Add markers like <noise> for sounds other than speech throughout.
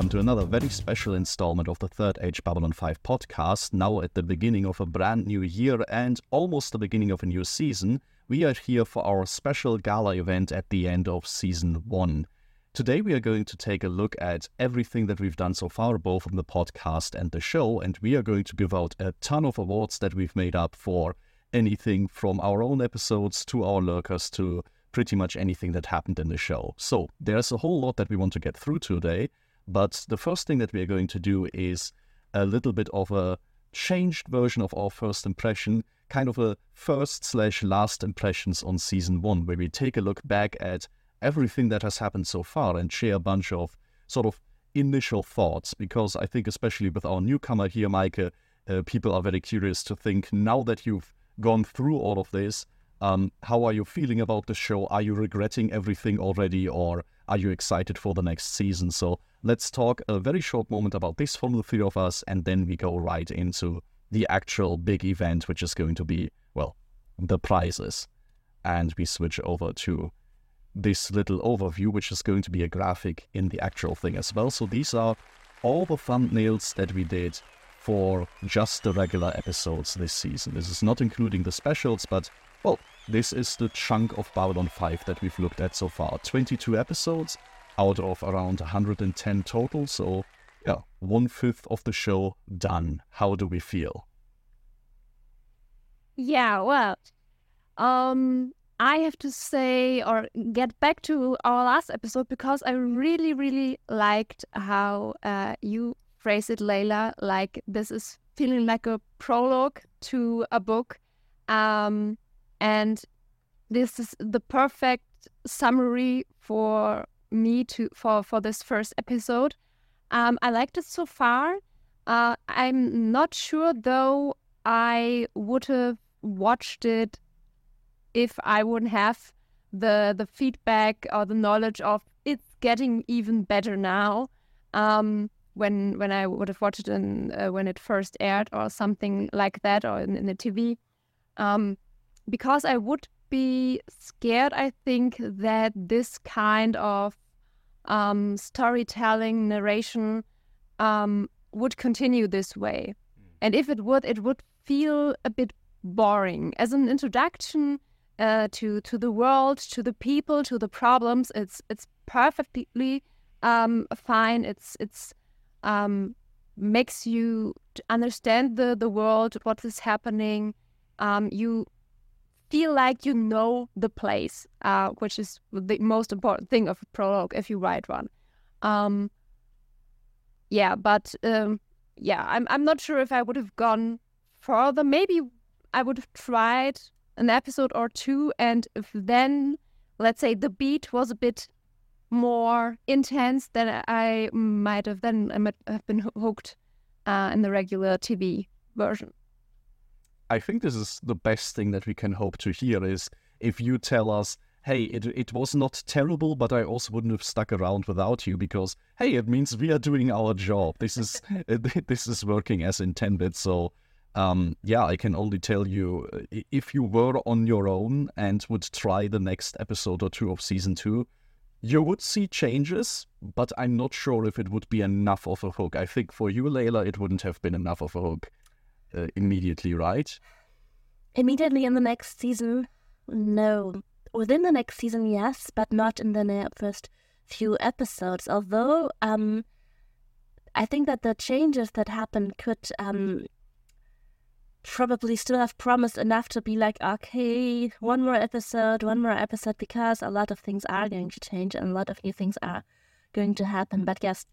Welcome to another very special installment of the Third Age Babylon 5 podcast. Now, at the beginning of a brand new year and almost the beginning of a new season, we are here for our special gala event at the end of season one. Today, we are going to take a look at everything that we've done so far, both on the podcast and the show, and we are going to give out a ton of awards that we've made up for anything from our own episodes to our lurkers to pretty much anything that happened in the show. So there's a whole lot that we want to get through today, but the first thing that we are going to do is a little bit of a changed version of our first impression, kind of a first slash last impressions on season one, where we take a look back at everything that has happened so far and share a bunch of sort of initial thoughts. Because I think, especially with our newcomer here, Meike, uh, people are very curious to think now that you've gone through all of this, um, how are you feeling about the show? Are you regretting everything already, or are you excited for the next season? So let's talk a very short moment about this from the three of us, and then we go right into the actual big event, which is going to be, well, the prizes. And we switch over to this little overview, which is going to be a graphic in the actual thing as well. So these are all the thumbnails that we did for just the regular episodes this season. This is not including the specials, but well, this is the chunk of Babylon 5 that we've looked at so far. 22 episodes out of around 110 total, so yeah, one fifth of the show done. How do we feel? Yeah, well, um, I have to say or get back to our last episode because I really, really liked how uh, you phrase it, Layla. Like this is feeling like a prologue to a book. Um, and this is the perfect summary for me to for for this first episode. Um, I liked it so far. Uh, I'm not sure though. I would have watched it if I wouldn't have the the feedback or the knowledge of it's getting even better now. Um, when when I would have watched it in, uh, when it first aired or something like that or in, in the TV. Um, because I would be scared, I think, that this kind of um, storytelling, narration um, would continue this way. Mm. And if it would, it would feel a bit boring. As an introduction uh, to to the world, to the people, to the problems, it's it's perfectly um, fine. It's it's um, makes you understand the the world, what is happening. Um, you feel like you know the place, uh, which is the most important thing of a prologue if you write one. Um, yeah, but um, yeah, I'm I'm not sure if I would have gone further. Maybe I would have tried an episode or two, and if then, let's say, the beat was a bit more intense, then I might have then I might have been hooked uh, in the regular TV version. I think this is the best thing that we can hope to hear is if you tell us, hey, it, it was not terrible, but I also wouldn't have stuck around without you because, hey, it means we are doing our job. This is <laughs> <laughs> this is working as intended. So, um, yeah, I can only tell you if you were on your own and would try the next episode or two of season two, you would see changes, but I'm not sure if it would be enough of a hook. I think for you, Layla, it wouldn't have been enough of a hook uh, immediately, right? Immediately in the next season, no. Within the next season, yes, but not in the first few episodes. Although, um, I think that the changes that happen could um, probably still have promised enough to be like, okay, one more episode, one more episode, because a lot of things are going to change and a lot of new things are going to happen. But yes,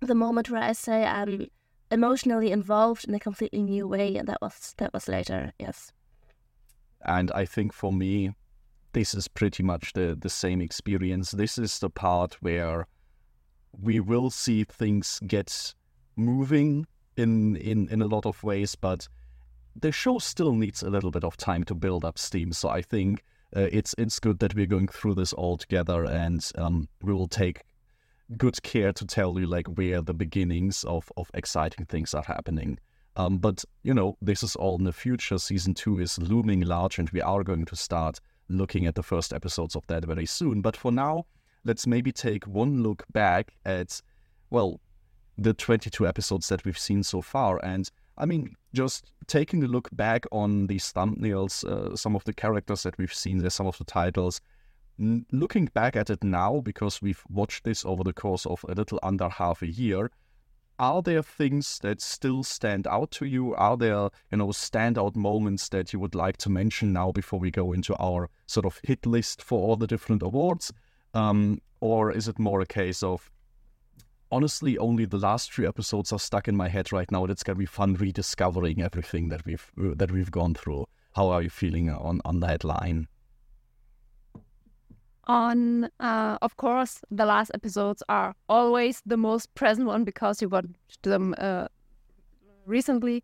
the moment where I say um, emotionally involved in a completely new way, and that was that was later. Yes. And I think for me, this is pretty much the the same experience. This is the part where we will see things get moving in in in a lot of ways, but the show still needs a little bit of time to build up steam. So I think uh, it's it's good that we're going through this all together, and um, we will take good care to tell you like where the beginnings of of exciting things are happening. Um, but you know, this is all in the future. Season two is looming large, and we are going to start looking at the first episodes of that very soon. But for now, let's maybe take one look back at well, the 22 episodes that we've seen so far. And I mean, just taking a look back on these thumbnails, uh, some of the characters that we've seen there, some of the titles, looking back at it now, because we've watched this over the course of a little under half a year, are there things that still stand out to you? Are there, you know, standout moments that you would like to mention now before we go into our sort of hit list for all the different awards? Um, or is it more a case of honestly only the last three episodes are stuck in my head right now? It's gonna be fun rediscovering everything that we've that we've gone through. How are you feeling on on that line? On uh, of course the last episodes are always the most present one because you watched them uh, recently.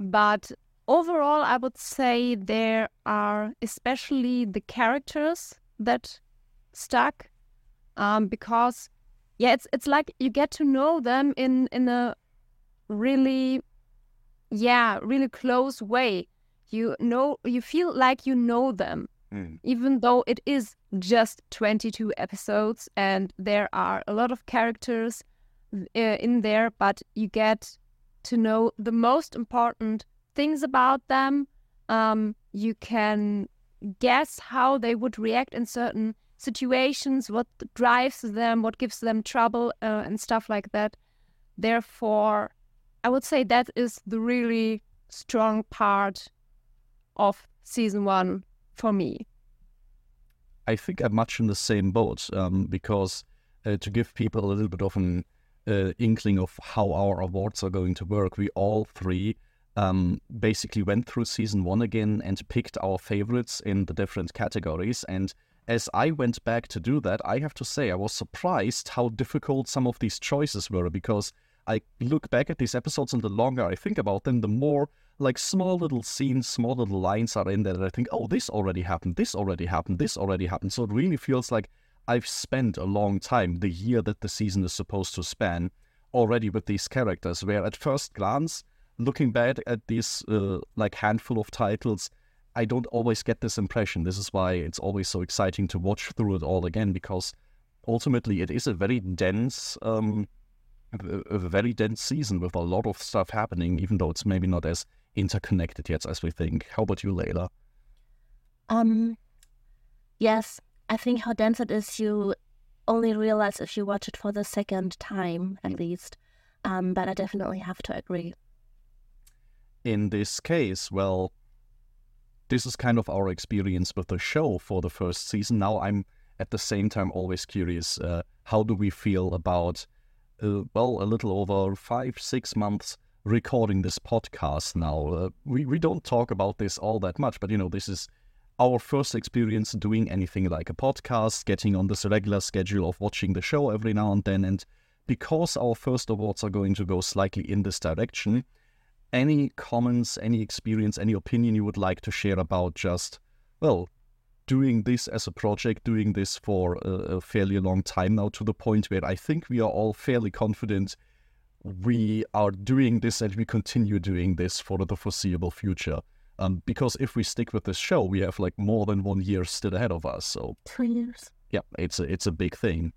But overall i would say there are especially the characters that stuck um, because yeah it's it's like you get to know them in in a really yeah really close way. You know you feel like you know them Mm. even though it is just 22 episodes and there are a lot of characters uh, in there, but you get to know the most important things about them. Um, you can guess how they would react in certain situations, what drives them, what gives them trouble, uh, and stuff like that. Therefore, I would say that is the really strong part of season one for me. I think I'm much in the same boat um, because uh, to give people a little bit of an uh, inkling of how our awards are going to work, we all three um, basically went through season one again and picked our favorites in the different categories. And as I went back to do that, I have to say I was surprised how difficult some of these choices were because I look back at these episodes and the longer I think about them, the more like small little scenes, small little lines are in there that I think, oh, this already happened, this already happened, this already happened. So it really feels like I've spent a long time, the year that the season is supposed to span, already with these characters. Where at first glance, looking back at these uh, like handful of titles, I don't always get this impression. This is why it's always so exciting to watch through it all again because ultimately it is a very dense. Um, a very dense season with a lot of stuff happening, even though it's maybe not as interconnected yet as we think. How about you, Layla? Um, yes, I think how dense it is, you only realize if you watch it for the second time, at least. Um, but I definitely have to agree. In this case, well, this is kind of our experience with the show for the first season. Now I'm at the same time always curious uh, how do we feel about uh, well, a little over five, six months recording this podcast now. Uh, we, we don't talk about this all that much, but you know, this is our first experience doing anything like a podcast, getting on this regular schedule of watching the show every now and then. And because our first awards are going to go slightly in this direction, any comments, any experience, any opinion you would like to share about just, well, doing this as a project, doing this for a, a, fairly long time now, to the point where I think we are all fairly confident we are doing this and we continue doing this for the foreseeable future. Um, because if we stick with this show, we have like more than one year still ahead of us. So two years. Yeah, it's a it's a big thing.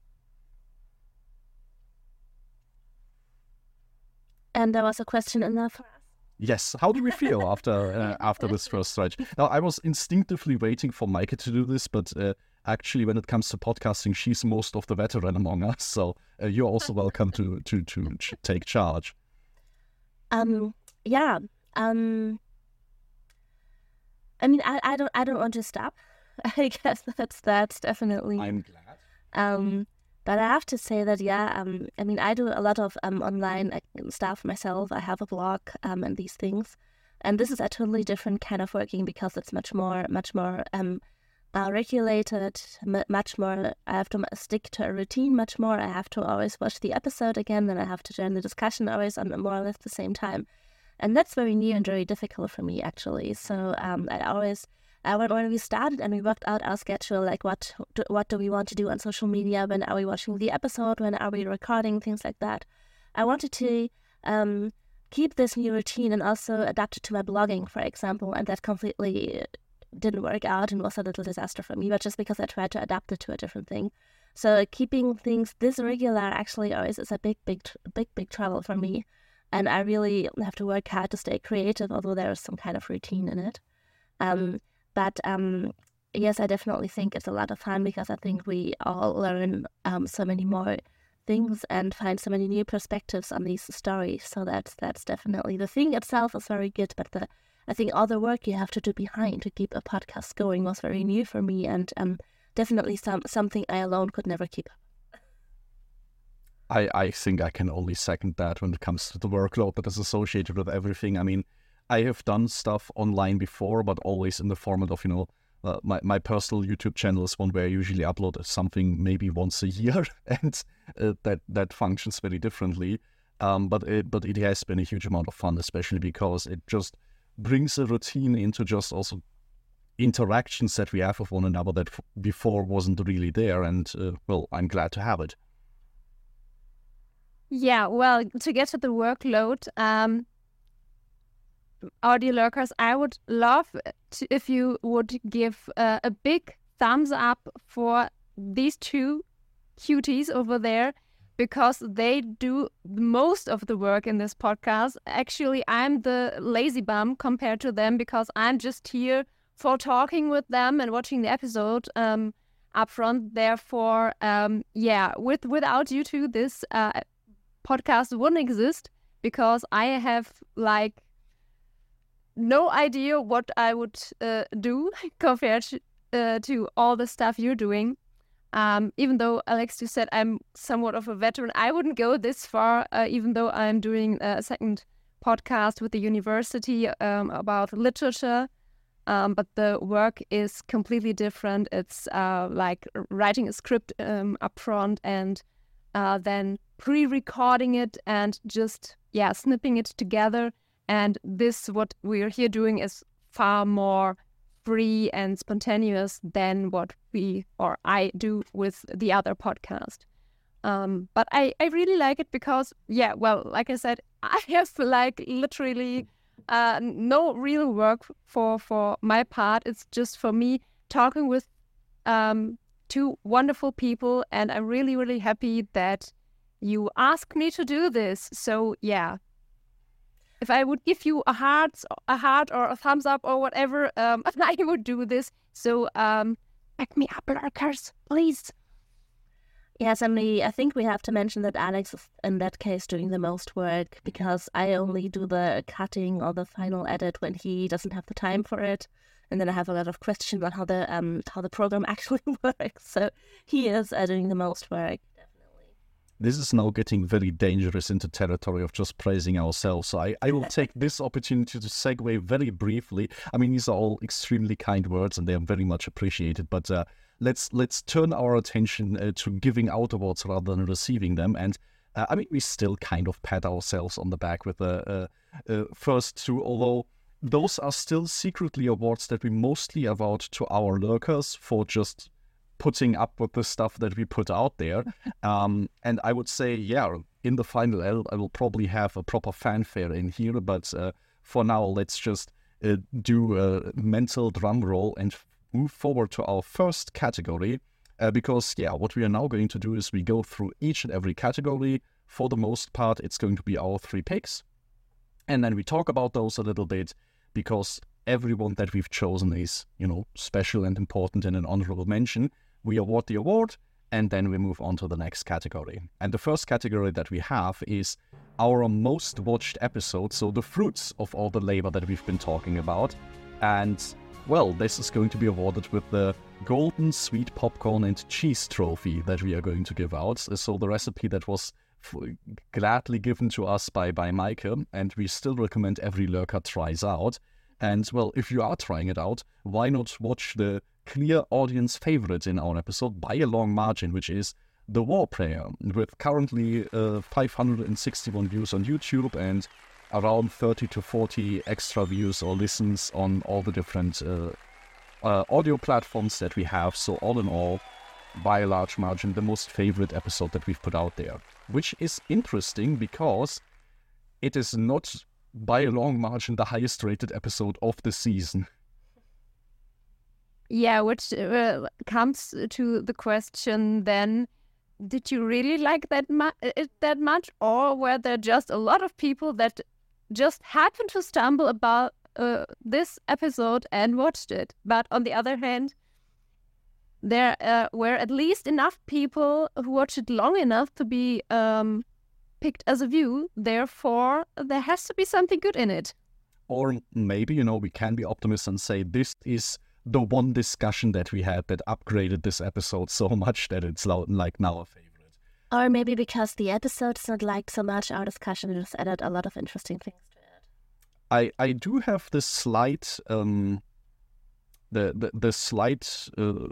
And there was a question in there for. Yes. How do we feel after uh, after this first stretch? Now, I was instinctively waiting for Meike to do this, but uh, actually, when it comes to podcasting, she's most of the veteran among us. So uh, you're also welcome to to to ch- take charge. Um. Yeah. Um. I mean, I, I don't I don't want to stop. I guess that's that's definitely. I'm glad. Um. But I have to say that, yeah, um, I mean, I do a lot of um, online stuff myself. I have a blog um, and these things. And this is a totally different kind of working because it's much more, much more um, uh, regulated, m- much more. I have to stick to a routine much more. I have to always watch the episode again, then I have to join the discussion always on more or less the same time. And that's very new and very difficult for me, actually. So um, I always uh, when, when we started and we worked out our schedule, like what do, what do we want to do on social media? When are we watching the episode? When are we recording? Things like that. I wanted to um, keep this new routine and also adapt it to my blogging, for example, and that completely didn't work out and was a little disaster for me. But just because I tried to adapt it to a different thing. So keeping things this regular actually always is a big, big, big, big trouble for me. And I really have to work hard to stay creative, although there is some kind of routine in it. Um, but um, yes, I definitely think it's a lot of fun because I think we all learn um, so many more things and find so many new perspectives on these stories. So that's that's definitely the thing itself is very good, but the I think all the work you have to do behind to keep a podcast going was very new for me and um, definitely some something I alone could never keep up. I, I think I can only second that when it comes to the workload that is associated with everything. I mean, I have done stuff online before, but always in the format of, you know, uh, my, my personal YouTube channel is one where I usually upload something maybe once a year, <laughs> and uh, that that functions very differently. Um, but it, but it has been a huge amount of fun, especially because it just brings a routine into just also interactions that we have with one another that f- before wasn't really there. And uh, well, I'm glad to have it. Yeah, well, to get to the workload, um, audio lurkers, I would love to, if you would give uh, a big thumbs up for these two cuties over there because they do most of the work in this podcast. Actually, I'm the lazy bum compared to them because I'm just here for talking with them and watching the episode um, up front. Therefore, um, yeah, with without you two, this uh, podcast wouldn't exist because I have like no idea what I would uh, do <laughs> compared to, uh, to all the stuff you're doing. Um, even though Alex, you said I'm somewhat of a veteran, I wouldn't go this far. Uh, even though I'm doing a second podcast with the university um, about literature, um, but the work is completely different. It's uh, like writing a script um, up front and uh, then pre-recording it and just yeah snipping it together and this, what we're here doing, is far more free and spontaneous than what we or I do with the other podcast. Um, but I, I really like it because, yeah, well, like I said, <laughs> I have like literally uh, no real work for for my part. It's just for me talking with um, two wonderful people, and I'm really really happy that you asked me to do this. So yeah, if I would give you a heart, a heart or a thumbs up or whatever, um, <laughs> I would do this. So um, back me up, lurkers, please. Yes, I think we have to mention that Alex is in that case doing the most work because I only do the cutting or the final edit when he doesn't have the time for it, and then I have a lot of questions on how the um how the program <laughs> actually <laughs> works. So he is uh, doing the most work this is now getting very dangerous into territory of just praising ourselves. So I, I will take this opportunity to segue very briefly. I mean, these are all extremely kind words and they are very much appreciated. But uh, let's let's turn our attention uh, to giving out awards rather than receiving them. And uh, I mean, we still kind of pat ourselves on the back with the first two, although those are still secretly awards that we mostly award to our lurkers for just putting up with the stuff that we put out there. <laughs> Um, and I would say, yeah, in the final, I'll, I will probably have a proper fanfare in here. But uh, for now, let's just uh, do a mental drum roll and move forward to our first category. Uh, because, yeah, what we are now going to do is we go through each and every category. For the most part, it's going to be our three picks. And then we talk about those a little bit because everyone that we've chosen is, you know, special and important and an honorable mention we award the award, and then we move on to the next category. And the first category that we have is our most watched episode, so the fruits of all the labor that we've been talking about. And well, this is going to be awarded with the golden sweet popcorn and cheese trophy that we are going to give out. So the recipe that was gladly given to us by by Meike, and we still recommend every lurker tries out. And well, if you are trying it out, why not watch the clear audience favorite in our episode by a long margin, which is The War Prayer, with currently uh, 561 views on YouTube and around 30 to 40 extra views or listens on all the different uh, uh, audio platforms that we have. So, all in all, by a large margin, the most favorite episode that we've put out there, which is interesting because it is not by a long margin the highest rated episode of the season. <laughs> Yeah, which uh, comes to the question then did you really like that mu- it that much? Or were there just a lot of people that just happened to stumble about uh, this episode and watched it? But on the other hand there uh, were at least enough people who watched it long enough to be um, picked as a view. Therefore there has to be something good in it. Or maybe you know we can be optimists and say this is the one discussion that we had that upgraded this episode so much that it's like now a favorite. Or maybe because the episode is not liked so much, our discussion just added a lot of interesting things to it. I I do have this slight um the the, the slight uh,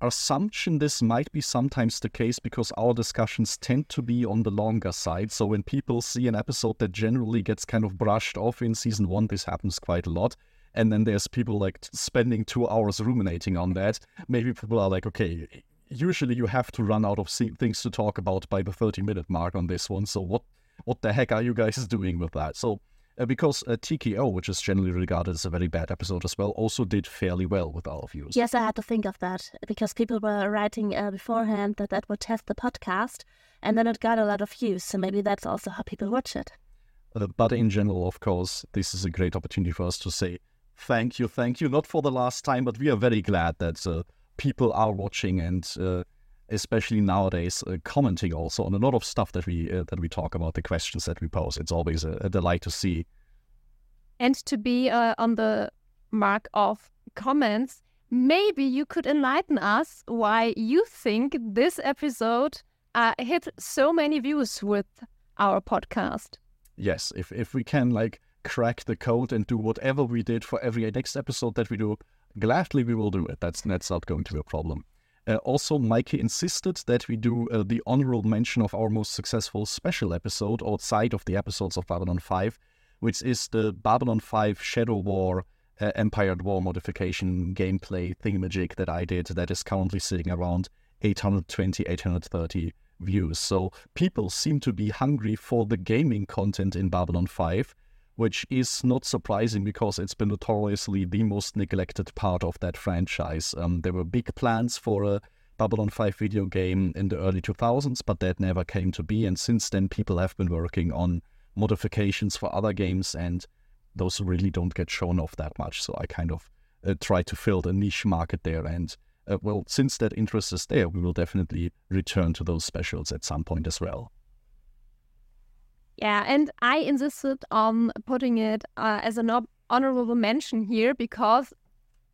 assumption this might be sometimes the case because our discussions tend to be on the longer side. So when people see an episode that generally gets kind of brushed off in season one, this happens quite a lot and then there's people like spending two hours ruminating on that. Maybe people are like, okay, usually you have to run out of things to talk about by the 30 minute mark on this one. So what what the heck are you guys doing with that? So uh, because uh, TKO, which is generally regarded as a very bad episode as well, also did fairly well with our views. Yes, I had to think of that because people were writing uh, beforehand that that would test the podcast, and then it got a lot of views. So maybe that's also how people watch it. Uh, but in general, of course, this is a great opportunity for us to say thank you, thank you. Not for the last time, but we are very glad that uh, people are watching and uh, especially nowadays uh, commenting also on a lot of stuff that we uh, that we talk about, the questions that we pose. It's always a, a delight to see. And to be uh, on the mark of comments, maybe you could enlighten us why you think this episode uh, hit so many views with our podcast. Yes, if if we can like crack the code and do whatever we did for every next episode that we do, gladly we will do it. That's that's not going to be a problem. Uh, also, Meike insisted that we do uh, the honorable mention of our most successful special episode outside of the episodes of Babylon 5, which is the Babylon 5 Shadow War uh, Empire War modification gameplay thingamajig that I did that is currently sitting around 820, 830 views. So people seem to be hungry for the gaming content in Babylon 5 which is not surprising because it's been notoriously the most neglected part of that franchise. Um, there were big plans for a Babylon 5 video game in the early 2000s, but that never came to be. And since then, people have been working on modifications for other games, and those really don't get shown off that much. So I kind of uh, try to fill the niche market there. And uh, well, since that interest is there, we will definitely return to those specials at some point as well. Yeah, and I insisted on putting it uh, as an honorable mention here because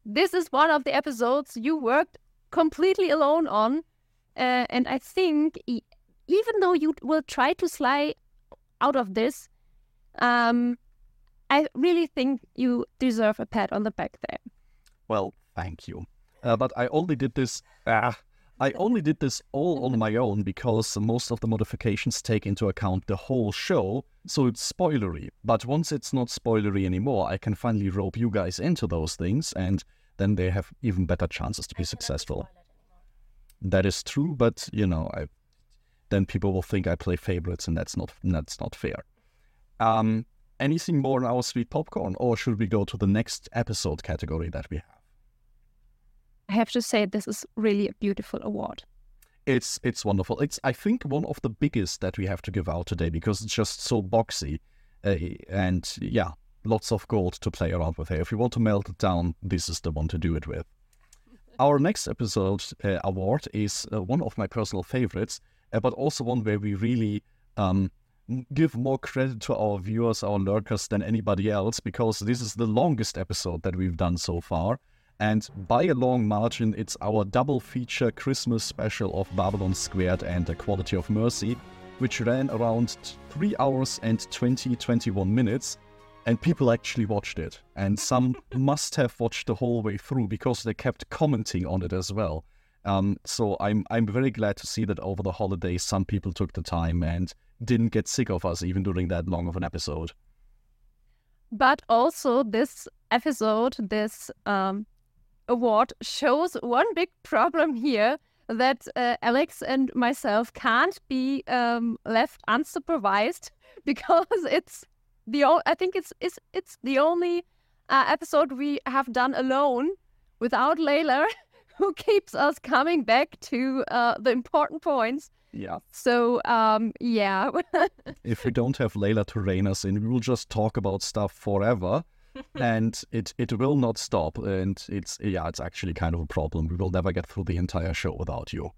this is one of the episodes you worked completely alone on. Uh, and I think e- even though you will try to slide out of this, um, I really think you deserve a pat on the back there. Well, thank you. Uh, but I only did this. Ah, I only did this all on my own because most of the modifications take into account the whole show, so it's spoilery. But once it's not spoilery anymore, I can finally rope you guys into those things, and then they have even better chances to be successful. That is true, but you know, I, then people will think I play favorites, and that's not that's not fair. Um, anything more on our sweet popcorn, or should we go to the next episode category that we have? I have to say this is really a beautiful award. It's it's wonderful. It's I think one of the biggest that we have to give out today because it's just so boxy, uh, and yeah, lots of gold to play around with here. If you want to melt it down, this is the one to do it with. Our next episode uh, award is uh, one of my personal favorites, but also one where we really um, give more credit to our viewers, our lurkers, than anybody else, because this is the longest episode that we've done so far. And by a long margin, it's our double feature Christmas special of Babylon Squared and The Quality of Mercy, which ran around 3 hours and 20, 21 minutes. And people actually watched it. And some <laughs> must have watched the whole way through because they kept commenting on it as well. Um, so I'm I'm very glad to see that over the holidays some people took the time and didn't get sick of us even during that long of an episode. But also this episode, this um, award shows one big problem here that uh, Alex and myself can't be um, left unsupervised <laughs> because it's the o- I think it's it's it's the only uh, episode we have done alone without Layla, <laughs> who keeps us coming back to uh, the important points. Yeah. So um, yeah. <laughs> if we don't have Layla to rein us in, we will just talk about stuff forever. And it it will not stop. And it's yeah it's actually kind of a problem. We will never get through the entire show without you.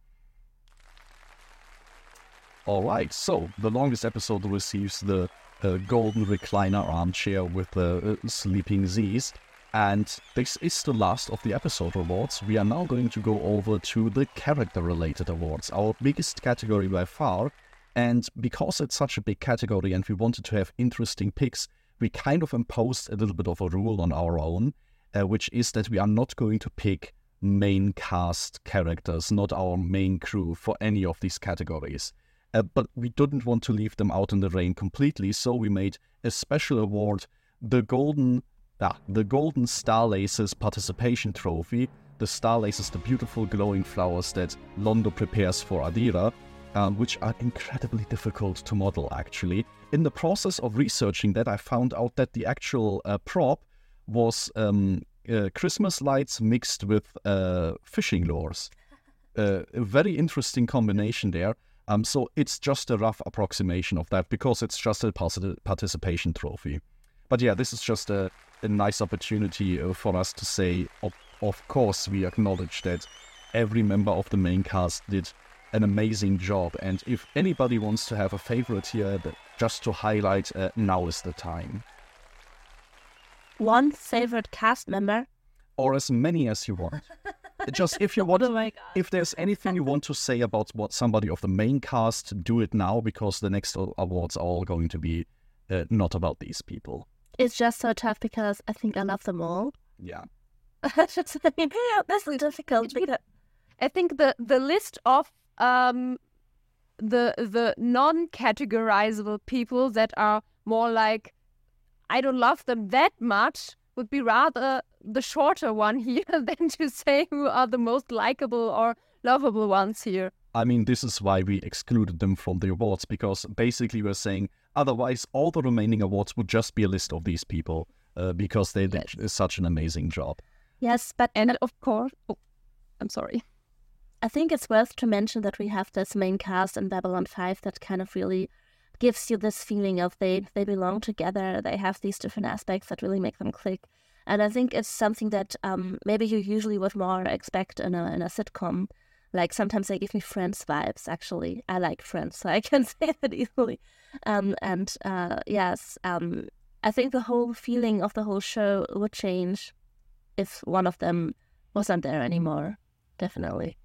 All right. So the longest episode receives the uh, golden recliner armchair with the uh, sleeping z's. And this is the last of the episode awards. We are now going to go over to the character related awards, our biggest category by far. And because it's such a big category and we wanted to have interesting picks, we kind of imposed a little bit of a rule on our own, uh, which is that we are not going to pick main cast characters, not our main crew, for any of these categories. Uh, but we didn't want to leave them out in the rain completely, so we made a special award, the Golden Ah, the Golden Star Laces Participation Trophy. The Star Laces, the beautiful glowing flowers that Londo prepares for Adira, um, which are incredibly difficult to model actually. In the process of researching that, I found out that the actual uh, prop was um, uh, Christmas lights mixed with uh, fishing lures. Uh, a very interesting combination there. Um, so it's just a rough approximation of that because it's just a participation trophy. But yeah, this is just a a nice opportunity uh, for us to say, of, of course, we acknowledge that every member of the main cast did an amazing job. And if anybody wants to have a favorite here, just to highlight, uh, now is the time. One favorite cast member? Or as many as you want. just if you want, <laughs> oh if there's anything you want to say about what somebody of the main cast, do it now because the next awards are all going to be uh, not about these people it's just so tough because I think I love them all. Yeah. <laughs> that's difficult I think the the list of um the the non-categorizable people that are more like I don't love them that much would be rather the shorter one <laughs> here than to say who are the most likable or lovable ones here. I mean, this is why we excluded them from the awards because basically we're saying otherwise all the remaining awards would just be a list of these people uh, because they did such an amazing job. Yes, but and of course, oh, I'm sorry. I think it's worth to mention that we have this main cast in Babylon 5 that kind of really gives you this feeling of they they belong together. They have these different aspects that really make them click. And I think it's something that um, maybe you usually would more expect in a in a sitcom like sometimes they give me Friends vibes. Actually, I like Friends, so I <laughs> can say that easily. Um, and uh, yes, um, I think the whole feeling of the whole show would change if one of them wasn't there anymore. Definitely.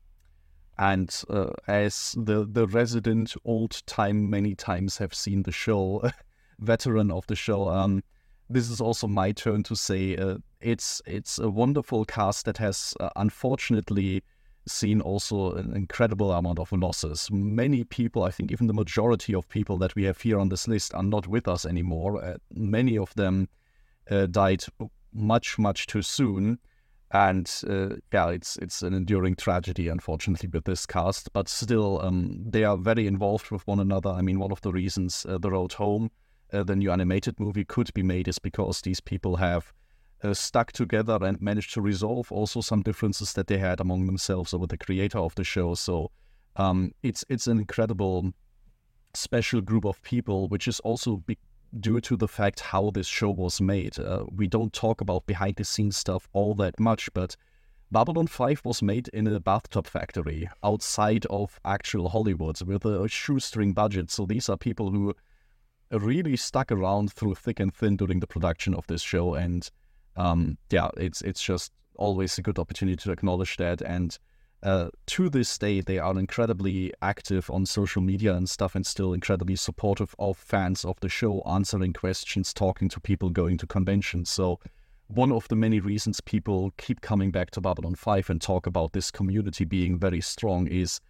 And uh, as the the resident old time many times have seen the show, <laughs> veteran of the show, um, this is also my turn to say uh, it's it's a wonderful cast that has uh, unfortunately seen also an incredible amount of losses. Many people, I think even the majority of people that we have here on this list are not with us anymore. Uh, many of them uh, died much, much too soon. And uh, yeah, it's it's an enduring tragedy, unfortunately, with this cast. But still, um, they are very involved with one another. I mean, one of the reasons uh, The Road Home, uh, the new animated movie, could be made is because these people have uh, stuck together and managed to resolve also some differences that they had among themselves with the creator of the show. So um, it's it's an incredible special group of people, which is also be- due to the fact how this show was made. Uh, we don't talk about behind the scenes stuff all that much, but Babylon 5 was made in a bathtub factory outside of actual Hollywood with a shoestring budget. So these are people who really stuck around through thick and thin during the production of this show and um, yeah, it's it's just always a good opportunity to acknowledge that. And uh, to this day, they are incredibly active on social media and stuff, and still incredibly supportive of fans of the show, answering questions, talking to people, going to conventions. So. One of the many reasons people keep coming back to Babylon 5 and talk about this community being very strong is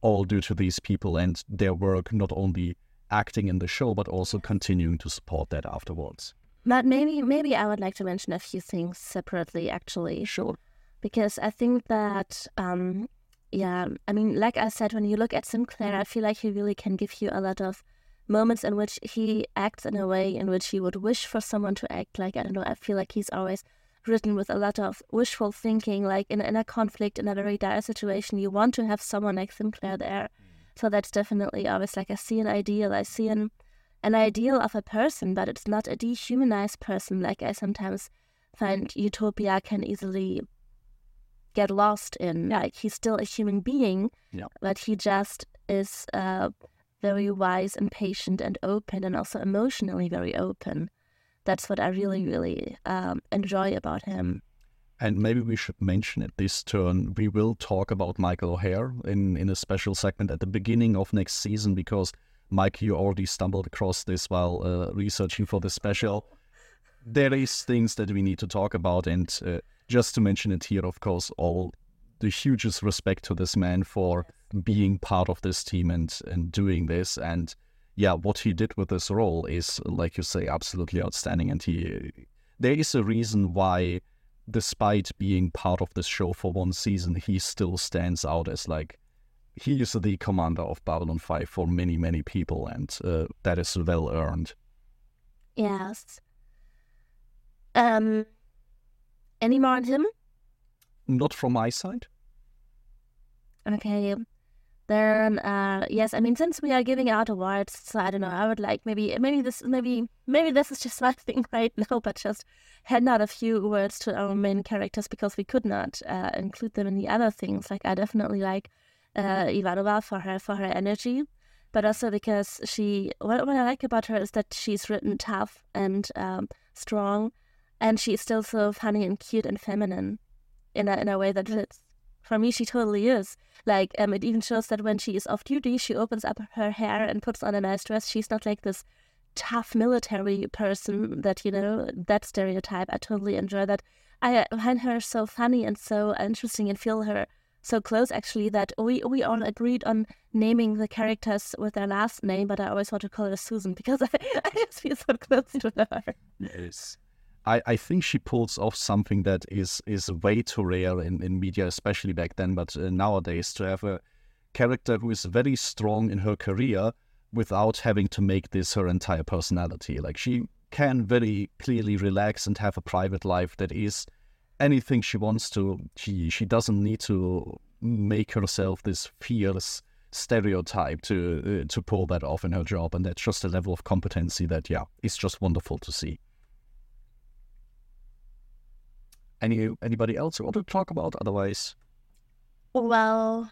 all due to these people and their work, not only acting in the show, but also continuing to support that afterwards. But maybe maybe I would like to mention a few things separately, actually. Sure. Because I think that, um, yeah, I mean, like I said, when you look at Sinclair, I feel like he really can give you a lot of moments in which he acts in a way in which he would wish for someone to act like. I don't know. I feel like he's always written with a lot of wishful thinking, like in, in a conflict, in a very dire situation, you want to have someone like Sinclair there. So that's definitely always like I see an ideal, I see an an ideal of a person, but it's not a dehumanized person like I sometimes find Utopia can easily get lost in. Like he's still a human being, Yeah. but he just is uh, very wise and patient and open, and also emotionally very open. That's what I really, really um, enjoy about him. And maybe we should mention at this turn, we will talk about Michael O'Hare in, in a special segment at the beginning of next season because, Meike, you already stumbled across this while uh, researching for the special. There is things that we need to talk about, and uh, just to mention it here, of course, all the hugest respect to this man for being part of this team and, and doing this. And yeah, what he did with this role is, like you say, absolutely outstanding. And he, there is a reason why despite being part of this show for one season, he still stands out as like he is the commander of Babylon 5 for many, many people, and uh, that is well earned. Yes. Um. Any more on him? Not from my side. Okay. Then, uh, yes, I mean, since we are giving out awards, so I don't know, I would like maybe, maybe this, maybe, maybe this is just <laughs> my thing right now, but just hand out a few words to our main characters because we could not uh, include them in the other things. Like, I definitely like uh, Ivanova for her for her energy, but also because she, what, what I like about her is that she's written tough and um, strong, and she's still so funny and cute and feminine in a in a way that fits. For me, she totally is. Like, um, it even shows that when she is off duty, she opens up her hair and puts on a nice dress. She's not like this tough military person that, you know, that stereotype. I totally enjoy that. I find her so funny and so interesting and feel her so close, actually, that we, we all agreed on naming the characters with their last name, but I always want to call her Susan because I, <laughs> I just feel so close to her. Yes. I, I think she pulls off something that is is way too rare in, in media, especially back then, but uh, nowadays to have a character who is very strong in her career without having to make this her entire personality. Like she can very clearly relax and have a private life that is anything she wants to. She she doesn't need to make herself this fierce stereotype to uh, to pull that off in her job, and that's just a level of competency that yeah, it's just wonderful to see. Any anybody else you want to talk about? Otherwise, Well,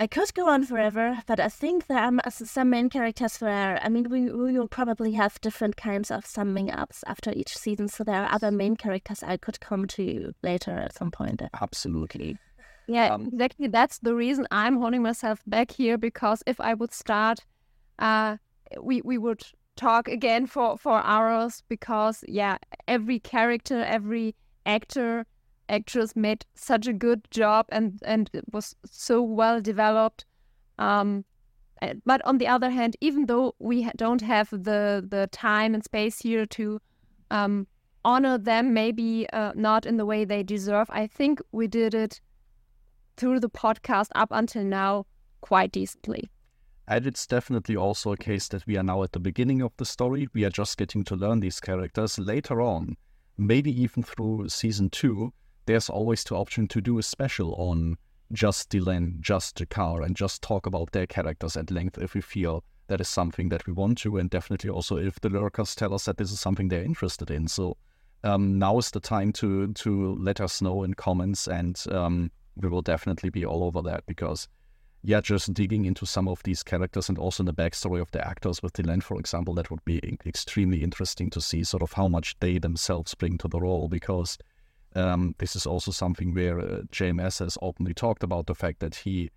I could go on forever, but I think there are some main characters where, I mean, we, we will probably have different kinds of summing ups after each season, so there are other main characters I could come to later at some point. absolutely. Yeah, Um, exactly. That's the reason I'm holding myself back here because if I would start, uh, we we would talk again for for hours because yeah, every character, every actor, actress made such a good job and and it was so well developed. Um, but on the other hand, even though we don't have the the time and space here to um, honor them, maybe uh, not in the way they deserve, I think we did it through the podcast up until now quite decently. And it's definitely also a case that we are now at the beginning of the story. We are just getting to learn these characters. Later on, maybe even through season two, there's always the option to do a special on just Delenn, just G'Kar, and just talk about their characters at length if we feel that is something that we want to, and definitely also if the lurkers tell us that this is something they're interested in. So um, now is the time to to let us know in comments, and um, we will definitely be all over that because yeah, just digging into some of these characters and also in the backstory of the actors with Delenn, for example, that would be extremely interesting to see sort of how much they themselves bring to the role because um, this is also something where uh, JMS has openly talked about the fact that he,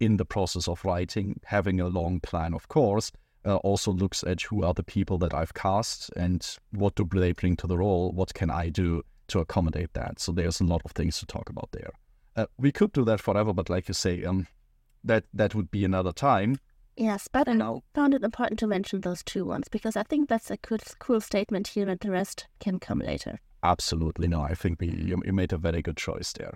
in the process of writing, having a long plan, of course, uh, also looks at who are the people that I've cast and what do they bring to the role, what can I do to accommodate that. So there's a lot of things to talk about there. Uh, we could do that forever, but like you say, um, that that would be another time. Yes, but I No. found it important to mention those two ones because I think that's a good, cool statement here, and the rest can come later. Absolutely no. I think we you, you made a very good choice there.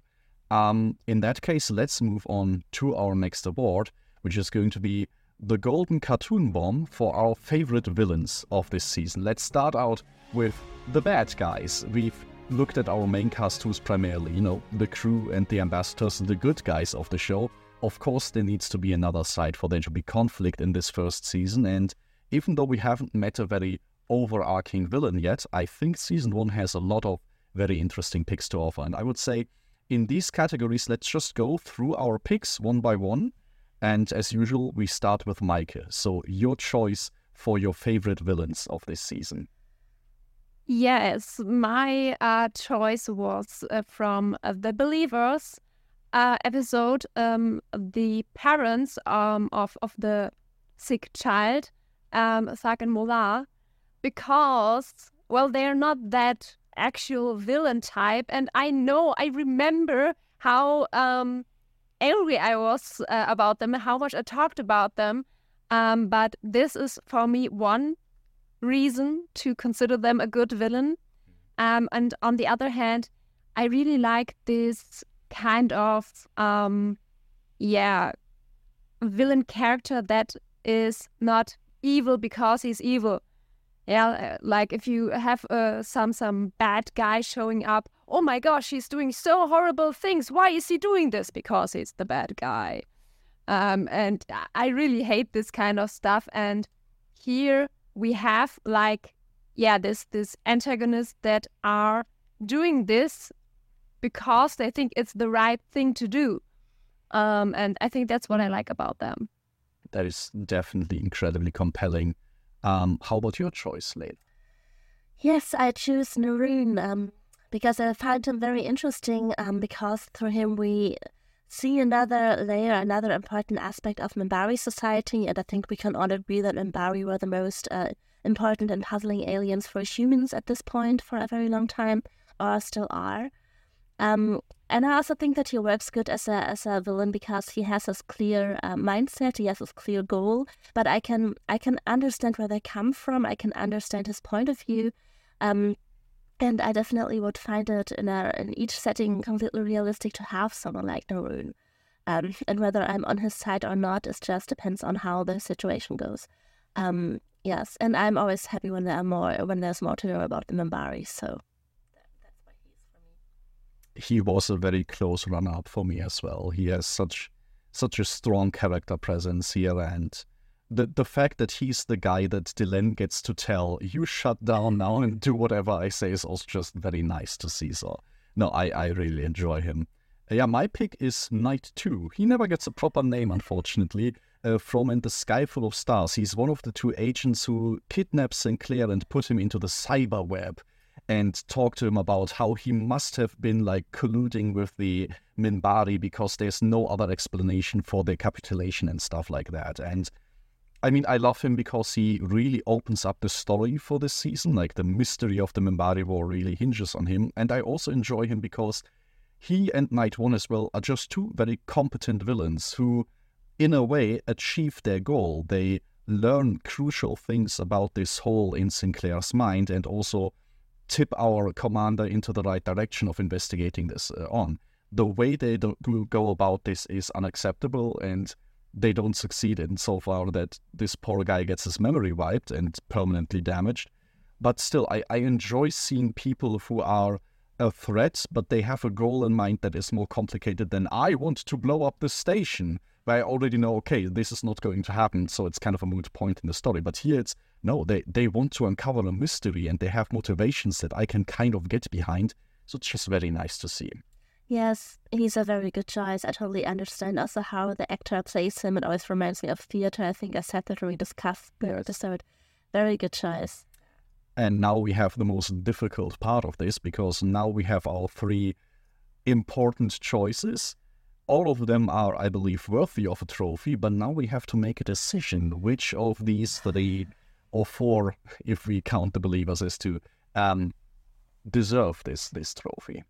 Um, in that case, let's move on to our next award, which is going to be the golden cartoon bomb for our favorite villains of this season. Let's start out with the bad guys. We've looked at our main cast who's primarily, you know, the crew and the ambassadors, the good guys of the show. Of course, there needs to be another side for there to be conflict in this first season. And even though we haven't met a very overarching villain yet, I think season one has a lot of very interesting picks to offer. And I would say in these categories, let's just go through our picks one by one. And as usual, we start with Meike. So, your choice for your favorite villains of this season. Yes, my uh, choice was uh, from uh, the Believers uh, episode. Um, the parents um, of of the sick child, um, and M'Ola, because well, they're not that actual villain type, and I know I remember how um, angry I was uh, about them, and how much I talked about them. Um, but this is for me one reason to consider them a good villain. Um, and on the other hand, I really like this kind of, um, yeah, villain character that is not evil because he's evil. Yeah, uh, like if you have uh, some some bad guy showing up, oh my gosh, he's doing so horrible things. Why is he doing this? Because he's the bad guy. Um, and I really hate this kind of stuff. And here we have like yeah this this antagonist that are doing this because they think it's the right thing to do um, and i think that's what i like about them that is definitely incredibly compelling um, how about your choice Layla? yes i choose Neroon um, because i find him very interesting um, because through him we see another layer, another important aspect of Minbari society, and I think we can all agree that Minbari were the most uh, important and puzzling aliens for humans at this point for a very long time, or still are. Um, and I also think that he works good as a as a villain because he has his clear uh, mindset, he has his clear goal. But I can I can understand where they come from. I can understand his point of view. Um, and I definitely would find it in, a, in each setting completely realistic to have someone like Neroon. Um, and whether I'm on his side or not, it just depends on how the situation goes. Um, yes, and I'm always happy when there are more when there's more to know about the Minbari. So that's why he's for me. He was a very close runner-up for me as well. He has such such a strong character presence here, and the the fact that he's the guy that Delenn gets to tell you shut down now and do whatever I say is also just very nice to see. So no, I I really enjoy him. Yeah, my pick is Knight Two. He never gets a proper name, unfortunately. Uh, from In the Sky Full of Stars, he's one of the two agents who kidnap Sinclair and put him into the cyber web and talk to him about how he must have been like colluding with the Minbari because there's no other explanation for their capitulation and stuff like that. And I mean, I love him because he really opens up the story for this season. Like the mystery of the Minbari War really hinges on him. And I also enjoy him because he and Knight One as well are just two very competent villains who, in a way, achieve their goal. They learn crucial things about this hole in Sinclair's mind and also tip our commander into the right direction of investigating this uh, on. The way they do go about this is unacceptable and they don't succeed in so far that this poor guy gets his memory wiped and permanently damaged. But still, I, I enjoy seeing people who are a threat, but they have a goal in mind that is more complicated than I want to blow up the station. Where I already know, okay, this is not going to happen, so it's kind of a moot point in the story. But here it's no, they, they want to uncover a mystery and they have motivations that I can kind of get behind. So it's just very nice to see. Yes, he's a very good choice. I totally understand also how the actor plays him. It always reminds me of theater. I think I said that when we discussed the Yes. episode. Very good choice. And now we have the most difficult part of this because now we have our three important choices. All of them are, I believe, worthy of a trophy, but now we have to make a decision which of these three or four, if we count the believers as two, um, deserve this this trophy.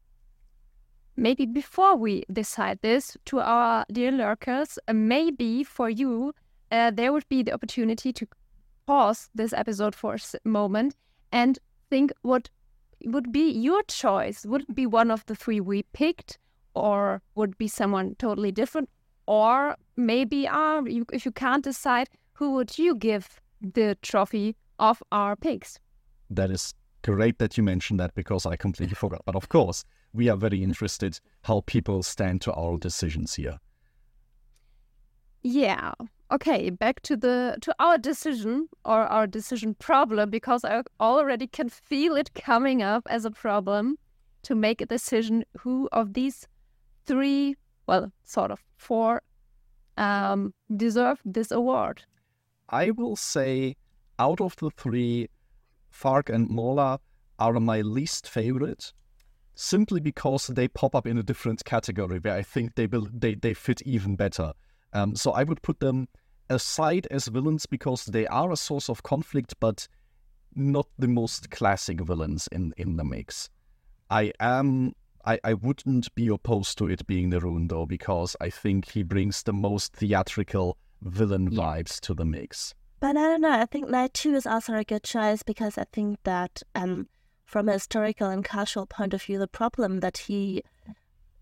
maybe before we decide this to our dear lurkers maybe for you uh, there would be the opportunity to pause this episode for a moment and think what would be your choice would it be one of the three we picked or would be someone totally different or maybe uh, you, if you can't decide, who would you give the trophy of our picks? That is great that you mentioned that because I completely <laughs> forgot. But of course, we are very interested how people stand to our decisions here. Yeah. Okay, back to the to our decision or our decision problem because I already can feel it coming up as a problem to make a decision who of these three, well, sort of four um deserve this award. I will say out of the three, Fark and Mola are my least favorite simply because they pop up in a different category where I think they will they, they fit even better. Um, so I would put them aside as villains because they are a source of conflict, but not the most classic villains in, in the mix. I am I, I wouldn't be opposed to it being Neroon though, because I think he brings the most theatrical villain Yeah. vibes to the mix. But I don't know. I think Knight Two is also a good choice because I think that, um, from a historical and cultural point of view, the problem that he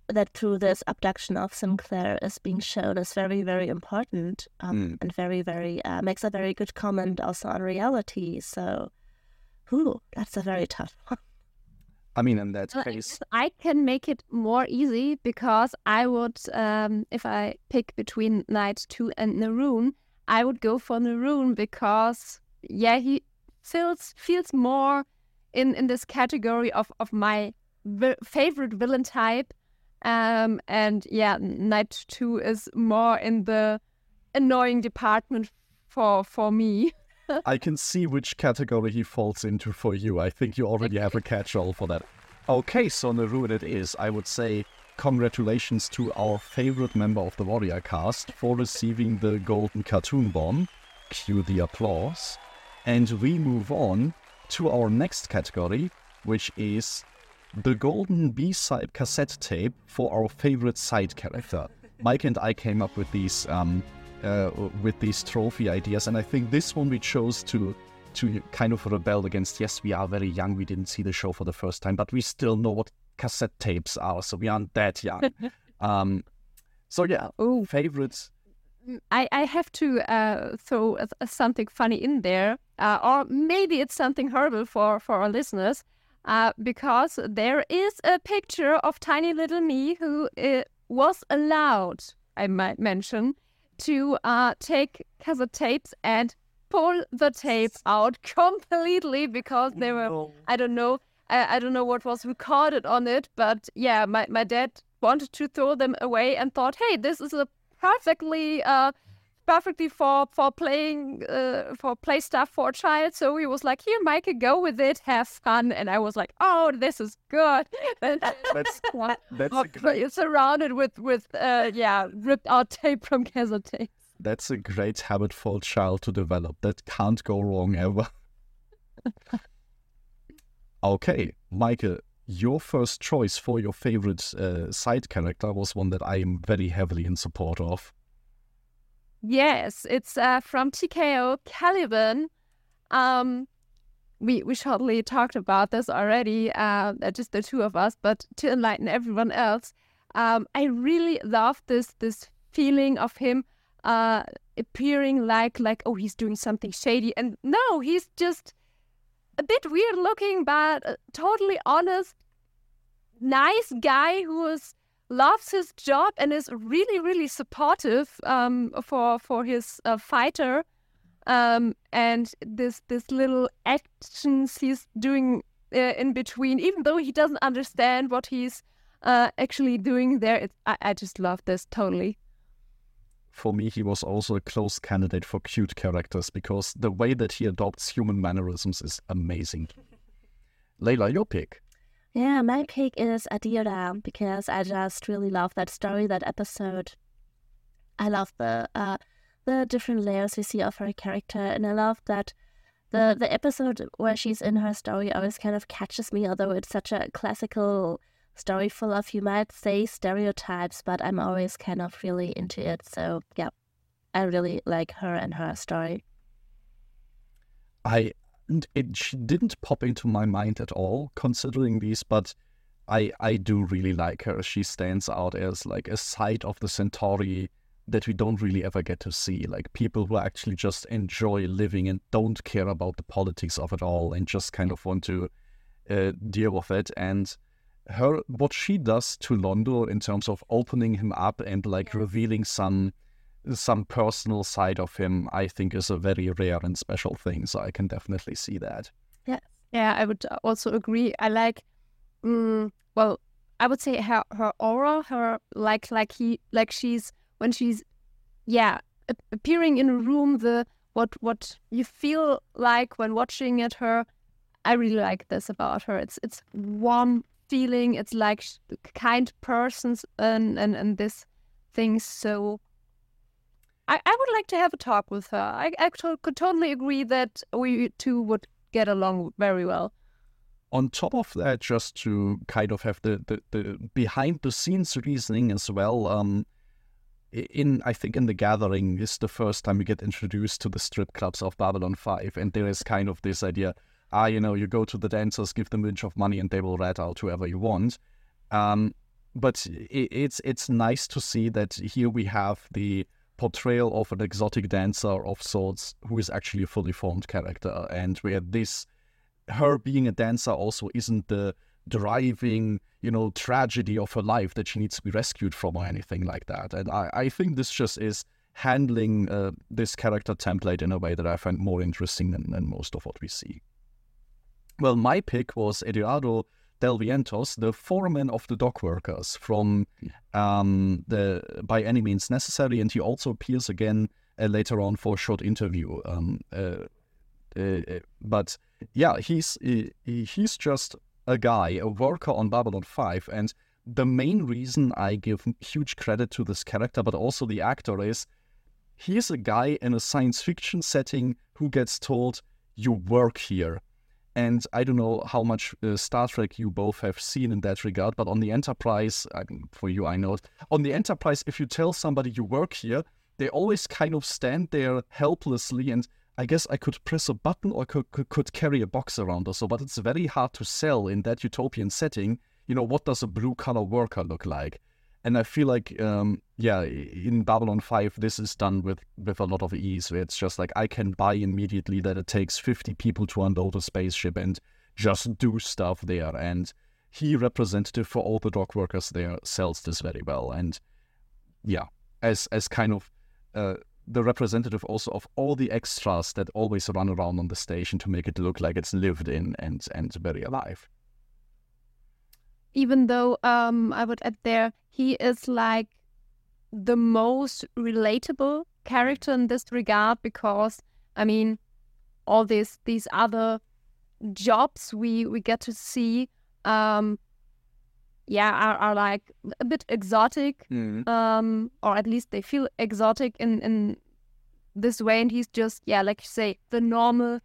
that through this abduction of Sinclair is being shown is very, very important um, Mm. and very, very uh, makes a very good comment also on reality. So, ooh, that's a very tough one. I mean, in that Well, case, I can make it more easy because I would, um, if I pick between Knight 2 and Neroon, I would go for Neroon because, yeah, he feels feels more in, in this category of, of my vi- favorite villain type. Um, and yeah, Knight 2 is more in the annoying department for for me. <laughs> <laughs> I can see which category he falls into for you. I think you already have a catch-all for that. Okay, so Neroon it is. I would say congratulations to our favorite member of the Warrior caste for receiving the Golden Cartoon Bomb. Cue the applause. And we move on to our next category, which is the Golden B-side cassette tape for our favorite side character. Meike and I came up with these um, uh, with these trophy ideas, and I think this one we chose to to kind of rebel against. Yes, we are very young; we didn't see the show for the first time, but we still know what cassette tapes are, so we aren't that young. <laughs> um, so yeah, Oh, favorites. I, I have to uh, throw something funny in there, uh, or maybe it's something horrible for, for our listeners, uh, because there is a picture of tiny little me who uh, was allowed, I might mention, to uh, take cassette tapes and pull the tape out <laughs> completely because they were I don't know. I, I don't know what was recorded on it, but yeah, my, my dad wanted to throw them away and thought, hey, this is a perfectly uh perfectly for for playing uh, for play stuff for a child. So he was like, here, Meike, go with it, have fun. And I was like, oh, this is good. <laughs> <laughs> That's that's a Oh, great, you're surrounded with with uh yeah ripped out tape from cassette that's a great habit for a child to develop. That can't go wrong ever. <laughs> okay, Meike, your first choice for your favorite uh, side character was one that I am very heavily in support of. Yes, it's uh, from TKO Caliban. Um, we we shortly talked about this already, uh, just the two of us. But to enlighten everyone else, um, I really love this this feeling of him uh, appearing like like oh he's doing something shady, and no, he's just a bit weird looking, but uh, totally honest, nice guy who is loves his job and is really really supportive um, for for his uh, fighter um, and this this little actions he's doing uh, in between even though he doesn't understand what he's uh, actually doing there it, I, I just love this totally For me, he was also a close candidate for cute characters because the way that he adopts human mannerisms is amazing. <laughs> Layla, your pick. Yeah, my pick is Adira because I just really love that story, that episode. I love the uh, the different layers we see of her character, and I love that the the episode where she's in her story always kind of catches me. Although it's such a classical story full of you might say stereotypes, but I'm always kind of really into it. So yeah, I really like her and her story. I and it she didn't pop into my mind at all considering these, but I I do really like her. She stands out as like a side of the Centauri that we don't really ever get to see. Like people who actually just enjoy living and don't care about the politics of it all and just kind of want to uh, deal with it. And her, what she does to Londo in terms of opening him up and like revealing some some personal side of him, I think is a very rare and special thing. So I can definitely see that. Yeah, yeah, I would also agree. I like, mm, well, I would say her her aura, her like like he like she's when she's yeah appearing in a room the what what you feel like when watching at her i really like this about her it's it's warm feeling it's like kind persons and and, and this thing so I, I would like to have a talk with her i, could totally agree that we two would get along very well on top of that just to kind of have the, the, the behind the scenes reasoning as well um in I think in the Gathering is the first time we get introduced to the strip clubs of Babylon Five, and there is kind of this idea, ah, you know, you go to the dancers, give them a bunch of money, and they will rat out whoever you want. Um, but it, it's it's nice to see that here we have the portrayal of an exotic dancer of sorts who is actually a fully formed character, and where this her being a dancer also isn't the driving, you know, tragedy of her life that she needs to be rescued from or anything like that. And I, I think this just is handling uh, this character template in a way that I find more interesting than, than most of what we see. Well, my pick was Eduardo Del Vientos, the foreman of the dock workers from um, the By Any Means Necessary, and he also appears again uh, later on for a short interview. Um, uh, uh, uh but yeah, he's he's just a guy, a worker on Babylon 5. And the main reason I give huge credit to this character, but also the actor, is he's a guy in a science fiction setting who gets told, You work here. And I don't know how much uh, Star Trek you both have seen in that regard, but on the Enterprise, I mean, for you, I know, on the Enterprise, if you tell somebody you work here, they always kind of stand there helplessly and I guess I could press a button or could, could, could carry a box around or so, but it's very hard to sell in that utopian setting. You know, what does a blue collar worker look like? And I feel like, um, yeah, in Babylon 5, this is done with, with a lot of ease. It's just like I can buy immediately that it takes 50 people to unload a spaceship and just do stuff there. And he, representative for all the dock workers there, sells this very well. And yeah, as as kind of uh, the representative also of all the extras that always run around on the station to make it look like it's lived in and and very alive. Even though um, I would add there, he is like the most relatable character in this regard because I mean, all these these other jobs we we get to see um, yeah are, are like a bit exotic mm. um or at least they feel exotic in in this way and he's just yeah like you say the normal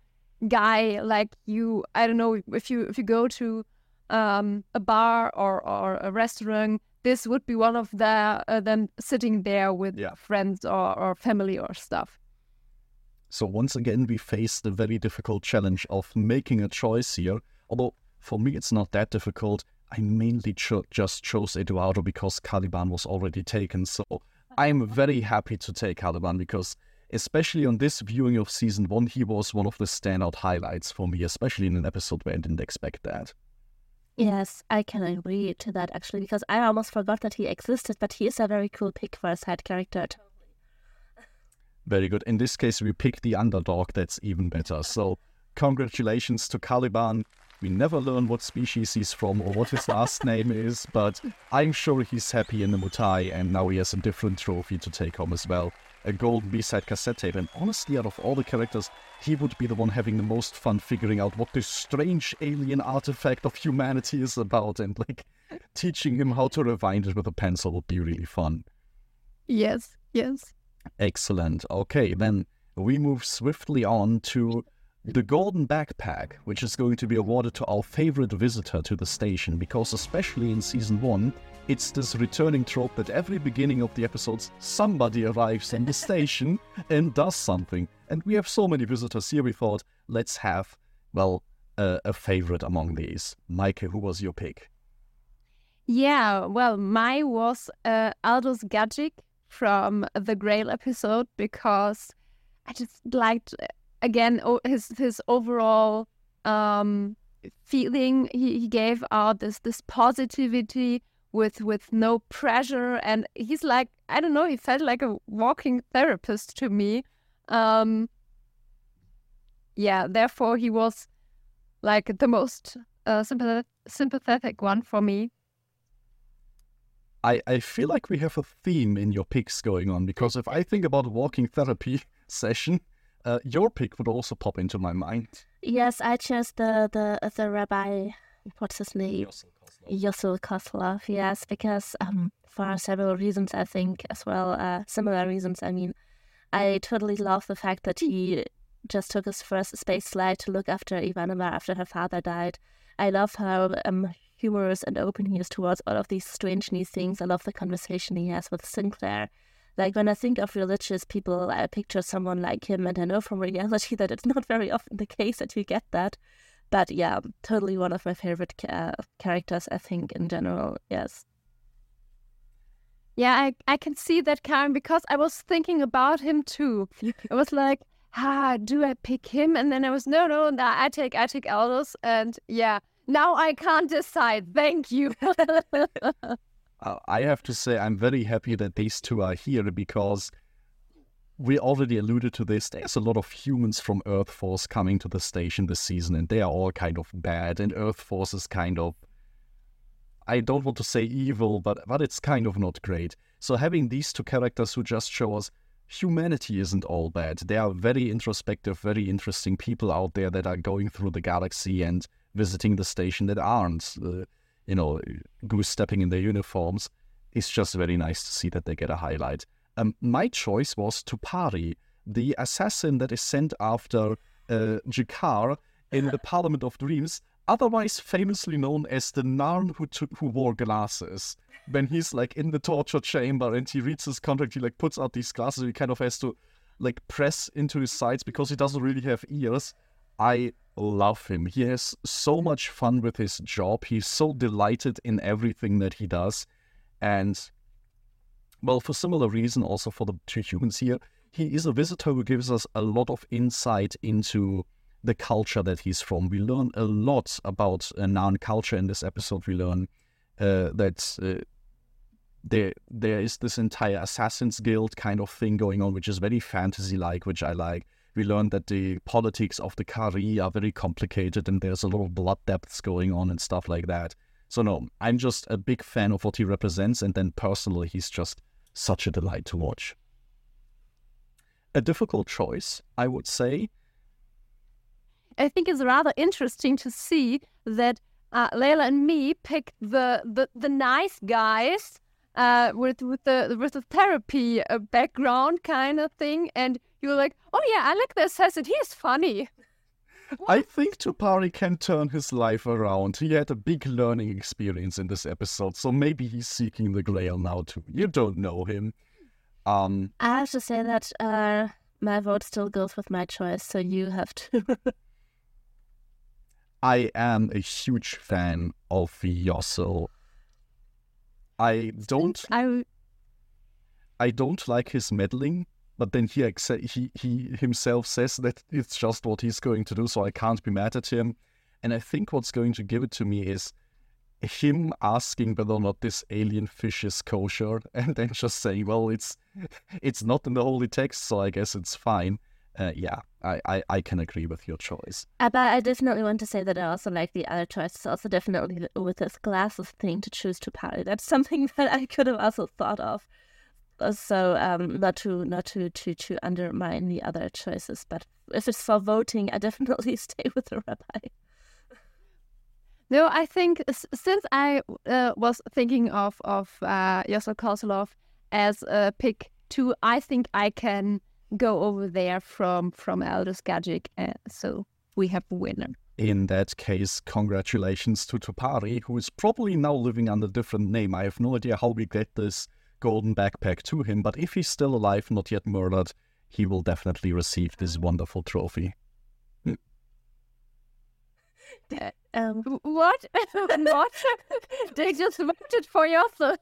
guy like you i don't know if you if you go to um a bar or or a restaurant this would be one of the uh, them sitting there with yeah. friends or, or family or stuff so once again we face the very difficult challenge of making a choice here although for me it's not that difficult I mainly cho- just chose Eduardo because Caliban was already taken. So I'm very happy to take Caliban because, especially on this viewing of season one, he was one of the standout highlights for me, especially in an episode where I didn't expect that. Yes, I can agree to that actually because I almost forgot that he existed, but he is a very cool pick for a side character. Very good. In this case, we pick the underdog. That's even better. So, congratulations to Caliban. We never learn what species he's from or what his last <laughs> name is, but I'm sure he's happy in the Mutai, and now he has a different trophy to take home as well. A gold B-side cassette tape, and honestly, out of all the characters, he would be the one having the most fun figuring out what this strange alien artifact of humanity is about, and like <laughs> teaching him how to rewind it with a pencil would be really fun. Yes, yes. Excellent. Okay, then we move swiftly on to the Golden Backpack, which is going to be awarded to our favorite visitor to the station, because especially in season one, it's this returning trope that every beginning of the episodes, somebody arrives in the station and does something. And we have so many visitors here, we thought, let's have, well, uh, a favorite among these. Maike, who was your pick? Yeah, well, my was uh, Aldous Gajic from the Grail episode because I just liked again his his overall um, feeling he, he gave out this this positivity with with no pressure and he's like I don't know he felt like a walking therapist to me um yeah therefore he was like the most uh, sympathetic sympathetic one for me I, I feel like we have a theme in your picks going on because if I think about a walking therapy <laughs> session, uh, your pick would also pop into my mind. Yes, I chose the the the rabbi. What's his name? Yossel Kozlov. Yes, because um, for several reasons, I think as well, uh, similar reasons. I mean, I totally love the fact that he just took his first space flight to look after Ivanova after her father died. I love how um, humorous and open he is towards all of these strange new things. I love the conversation he has with Sinclair. Like when I think of religious people, I picture someone like him, and I know from reality <laughs> that it's not very often the case that you get that. But yeah, totally one of my favorite uh, characters, I think, in general. Yes. Yeah, I, I can see that, Karen, because I was thinking about him too. I was like, ah, do I pick him? And then I was, no, no, no I take I take Aldous. And yeah, now I can't decide. Thank you. <laughs> uh, I have to say, I'm very happy that these two are here because we already alluded to this. There's a lot of humans from Earth Force coming to the station this season, and they are all kind of bad. And Earth Force is kind of, I don't want to say evil, but but it's kind of not great. So having these two characters who just show us humanity isn't all bad. There are very introspective, very interesting people out there that are going through the galaxy and visiting the station that aren't, uh, you know, goose stepping in their uniforms. It's just very nice to see that they get a highlight. Um, my choice was Tu'Pari, the assassin that is sent after uh, G'Kar in the Parliament of Dreams, otherwise famously known as the Narn who took, who wore glasses. When he's like in the torture chamber and he reads his contract, he like puts out these glasses. He kind of has to like press into his sides because he doesn't really have ears. I love him. He has so much fun with his job. He's so delighted in everything that he does. And, well, for similar reason, also for the two humans here, he is a visitor who gives us a lot of insight into the culture that he's from. We learn a lot about Narn culture in this episode. We learn uh, that uh, there there is this entire Assassin's Guild kind of thing going on, which is very fantasy-like, which I like we learned that the politics of the Kha'Ri are very complicated and there's a lot of blood depths going on and stuff like that. So, no, I'm just a big fan of what he represents, and then personally, he's just such a delight to watch. A difficult choice, I would say. I think it's rather interesting to see that uh, Layla and me picked the, the, the nice guys uh, with with the with the therapy uh, background kind of thing, and you're like, oh yeah, I like the assassin. He's funny. I think Tu'Pari can turn his life around. He had a big learning experience in this episode, so maybe he's seeking the Grail now too. You don't know him. Um, I have to say that uh, my vote still goes with my choice, so you have to. <laughs> I am a huge fan of Yossel. I don't. I. I don't like his meddling, but then he he he himself says that it's just what he's going to do, so I can't be mad at him. And I think what's going to give it to me is him asking whether or not this alien fish is kosher, <laughs> and then just saying, "Well, it's it's not in the holy text, so I guess it's fine." uh, yeah, I, I, I can agree with your choice. Uh, but I definitely want to say that I also like the other choices. Also, definitely with this glasses thing to choose to Tu'Pari. That's something <laughs> that I could have also thought of. So um, not to not to, to to undermine the other choices, but if it's for voting, I definitely <laughs> stay with the rabbi. No, I think since I uh, was thinking of of uh, Yossel Kozlov as a pick two, I think I can go over there from from Aldous Gajic. Uh, so we have a winner. In that case, congratulations to Tu'Pari, who is probably now living under a different name. I have no idea how we get this golden backpack to him, but if he's still alive, not yet murdered, he will definitely receive this wonderful trophy. <laughs> Um, what? <laughs> what? they just voted for Yossel.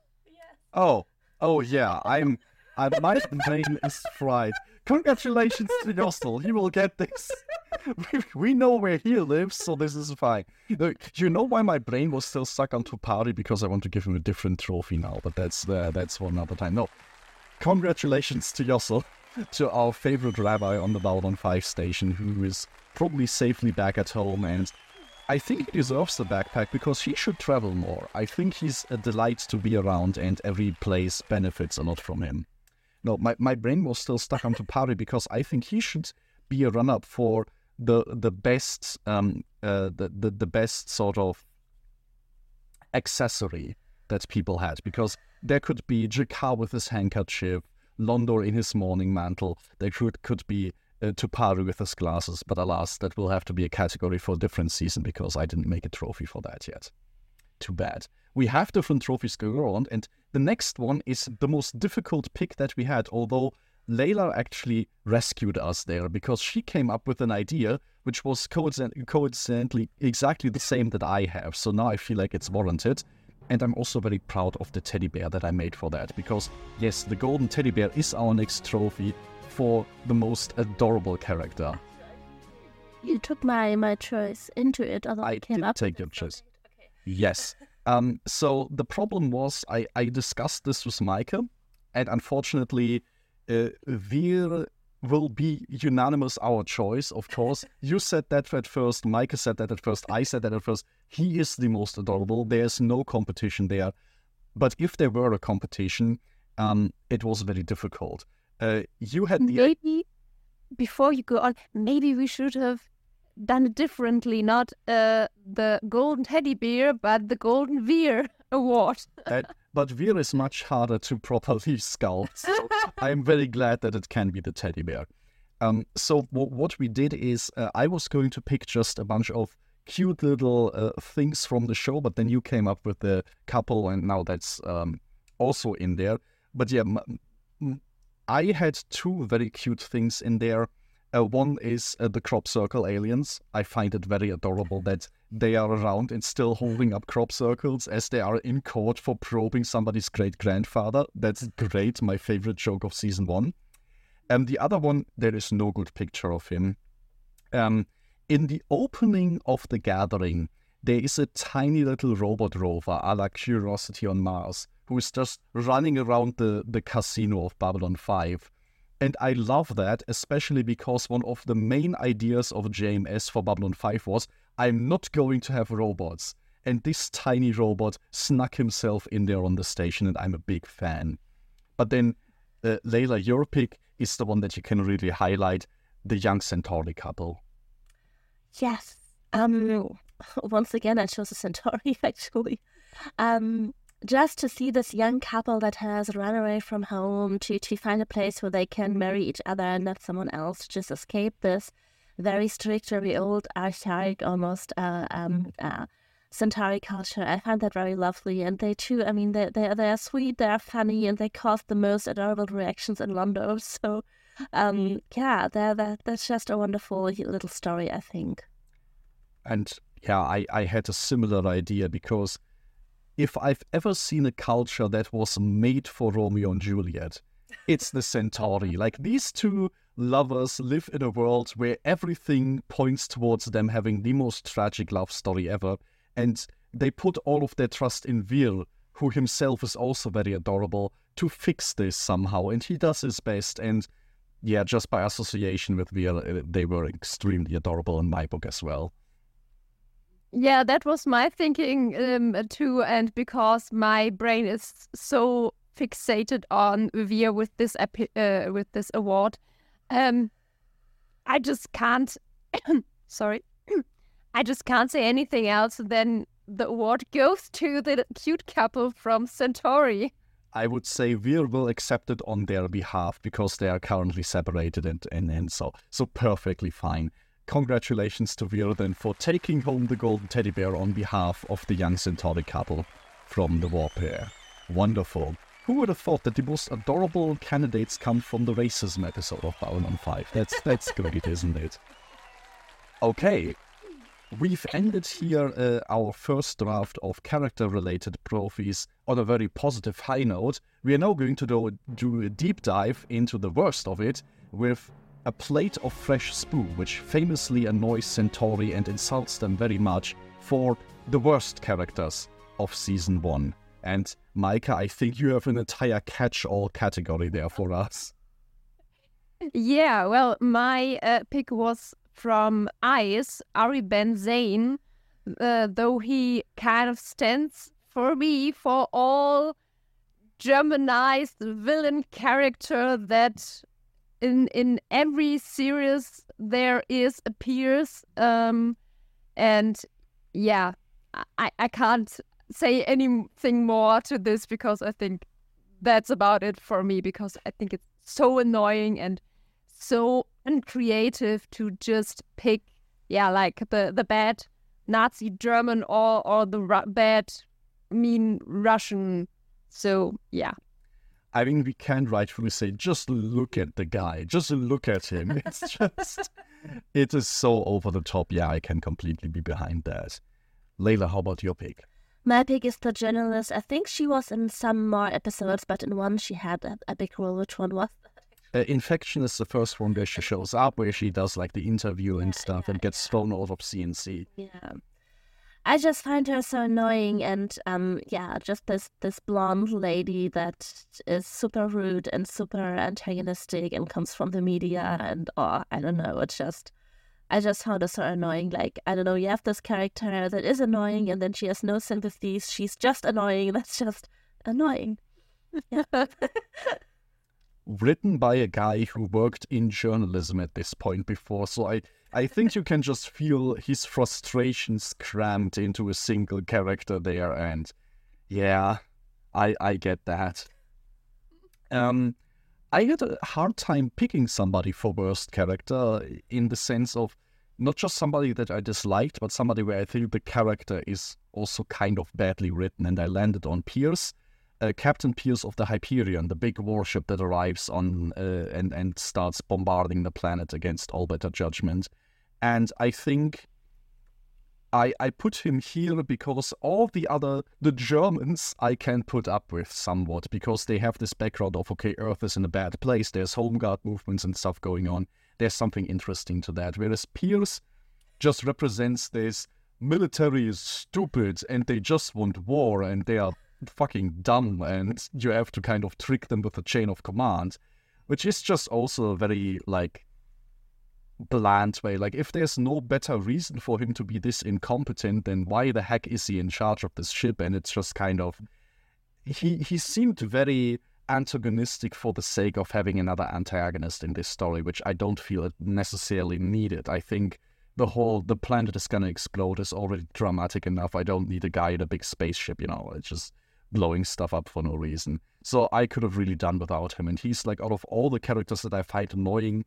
Oh, oh yeah. I'm I, my brain is fried. Congratulations to <laughs> Yossel. He will get this. We, <laughs> we know where he lives, so this is fine. Look, you know why my brain was still stuck on Tu'Pari? Because I want to give him a different trophy now, but that's uh, that's for another time. No. Congratulations to Yossel, to our favorite rabbi on the Babylon 5 station, who is probably safely back at home and I think he deserves the backpack because he should travel more. I think he's a delight to be around and every place benefits a lot from him. No, my, my brain was still stuck on Tu'Pari because I think he should be a run up for the the best um uh, the, the the best sort of accessory that people had because there could be G'Kar with his handkerchief, Londo in his morning mantle. There could could be uh, Tu'Pari with his glasses, but alas, that will have to be a category for a different season because I didn't make a trophy for that yet. Too bad. We have different trophies going on, and the next one is the most difficult pick that we had, although Layla actually rescued us there because she came up with an idea which was coincidentally exactly the same that I have. So now I feel like it's warranted. And I'm also very proud of the teddy bear that I made for that because, yes, the golden teddy bear is our next trophy for the most adorable character. You took my, my choice into it, although I, I came did up take your choice. Yes. <laughs> Um, so the problem was I, I discussed this with Meike, and unfortunately, uh, Vir will be unanimous our choice, of course. you said that at first, Meike said that at first, I said that at first. He is the most adorable. There's no competition there. But if there were a competition, um, it was very difficult. Uh, you had the maybe before you go on, maybe we should have done differently. Not uh, the golden teddy bear, but the golden Vir <laughs> award. <laughs> that, but Vir is much harder to <laughs> properly sculpt. So I am very glad that it can be the teddy bear. Um, so w- what we did is uh, I was going to pick just a bunch of cute little uh, things from the show, but then you came up with the couple, and now that's um, also in there. But yeah, m- m- I had two very cute things in there. Uh, one is uh, the crop circle aliens. I find it very adorable that they are around and still holding up crop circles as they are in court for probing somebody's great grandfather. That's great. My favorite joke of season one. And the other one, there is no good picture of him. Um, in the opening of the gathering, there is a tiny little robot rover a la Curiosity on Mars who is just running around the, the casino of Babylon 5. And I love that, especially because one of the main ideas of JMS for Babylon 5 was I'm not going to have robots. And this tiny robot snuck himself in there on the station, and I'm a big fan. But then, uh, Layla, your pick is the one that you can really highlight the young Centauri couple. Yes. Um. <laughs> Once again, I chose a Centauri. <laughs> Actually, um, just to see this young couple that has run away from home to to find a place where they can marry each other and not someone else, just escape this very strict, very old, archaic, almost uh, um, uh, Centauri culture. I find that very lovely, and they too. I mean, they they they are sweet, they are funny, and they cause the most adorable reactions in Londo. <laughs> So, um, yeah, they're, they're, that's just a wonderful little story, I think. And yeah, I, I had a similar idea because if I've ever seen a culture that was made for Romeo and Juliet, it's the Centauri. Like these two lovers live in a world where everything points towards them having the most tragic love story ever. And they put all of their trust in Vir, who himself is also very adorable, to fix this somehow. And he does his best. And yeah, just by association with Vir, uh, they were extremely adorable in my book as well. Yeah, that was my thinking um, too, and because my brain is so fixated on Vir with this uh, with this award, um, I just can't. <coughs> sorry, <coughs> I just can't say anything else than the award goes to the cute couple from Centauri. I would say Vir will accept it on their behalf because they are currently separated and, and, and so so perfectly fine. Congratulations to Vir then for taking home the golden teddy bear on behalf of the young Centauri couple from the War Prayer. Wonderful. Who would have thought that the most adorable candidates come from the racism episode of Babylon 5? That's that's <laughs> great, isn't it? Okay. we've ended here uh, our first draft of character-related trophies on a very positive high note. We are now going to do, do a deep dive into the worst of it with a plate of fresh spoo, which famously annoys Centauri and insults them very much for the worst characters of season one. And Meike, I think you have an entire catch-all category there for us. Yeah, well, my uh, pick was from Ice, Ari Ben Zayn, uh, though he kind of stands for me for all Germanized villain character that in in every series there is appears. Um, and yeah, I, I can't say anything more to this because I think that's about it for me because I think it's so annoying and so uncreative to just pick yeah like the the bad Nazi German or or the bad mean Russian so yeah I mean, we can rightfully say, just look at the guy, just look at him. <laughs> It's just, it is so over the top. Yeah, I can completely be behind that. Layla, how about your pick? My pick is the journalist. I think she was in some more episodes, but in one she had a, a big role. Which one was uh, Infection is the first one where she shows up, where she does like the interview and stuff yeah, and gets thrown out of C&C. Yeah. I just find her so annoying and um yeah, just this this blonde lady that is super rude and super antagonistic and comes from the media and oh I don't know, it's just I just found her so annoying. Like, I don't know, you have this character that is annoying and then she has no sympathies. She's just annoying. <laughs> That's just annoying. Yeah. <laughs> Written by a guy who worked in journalism at this point before, so I I think you can just feel his frustrations crammed into a single character there, and yeah, I I get that. Um, I had a hard time picking somebody for worst character in the sense of not just somebody that I disliked, but somebody where I think the character is also kind of badly written, and I landed on Pierce. Uh, Captain Pierce of the Hyperion, the big warship that arrives on uh, and and starts bombarding the planet against all better judgment. And I think I I put him here because all the other the Germans I can put up with somewhat because they have this background of okay, Earth is in a bad place. There's home guard movements and stuff going on. There's something interesting to that. Whereas Pierce just represents this military is stupid and they just want war and they are fucking dumb and you have to kind of trick them with a chain of command, which is just also a very like bland way. Like if there's no better reason for him to be this incompetent, then why the heck is he in charge of this ship? And it's just kind of he he seemed very antagonistic for the sake of having another antagonist in this story, which I don't feel it necessarily needed. I think the whole the planet is gonna explode is already dramatic enough. I don't need a guy in a big spaceship, you know. It's just blowing stuff up for no reason. So I could have really done without him. And he's like out of all the characters that I find annoying,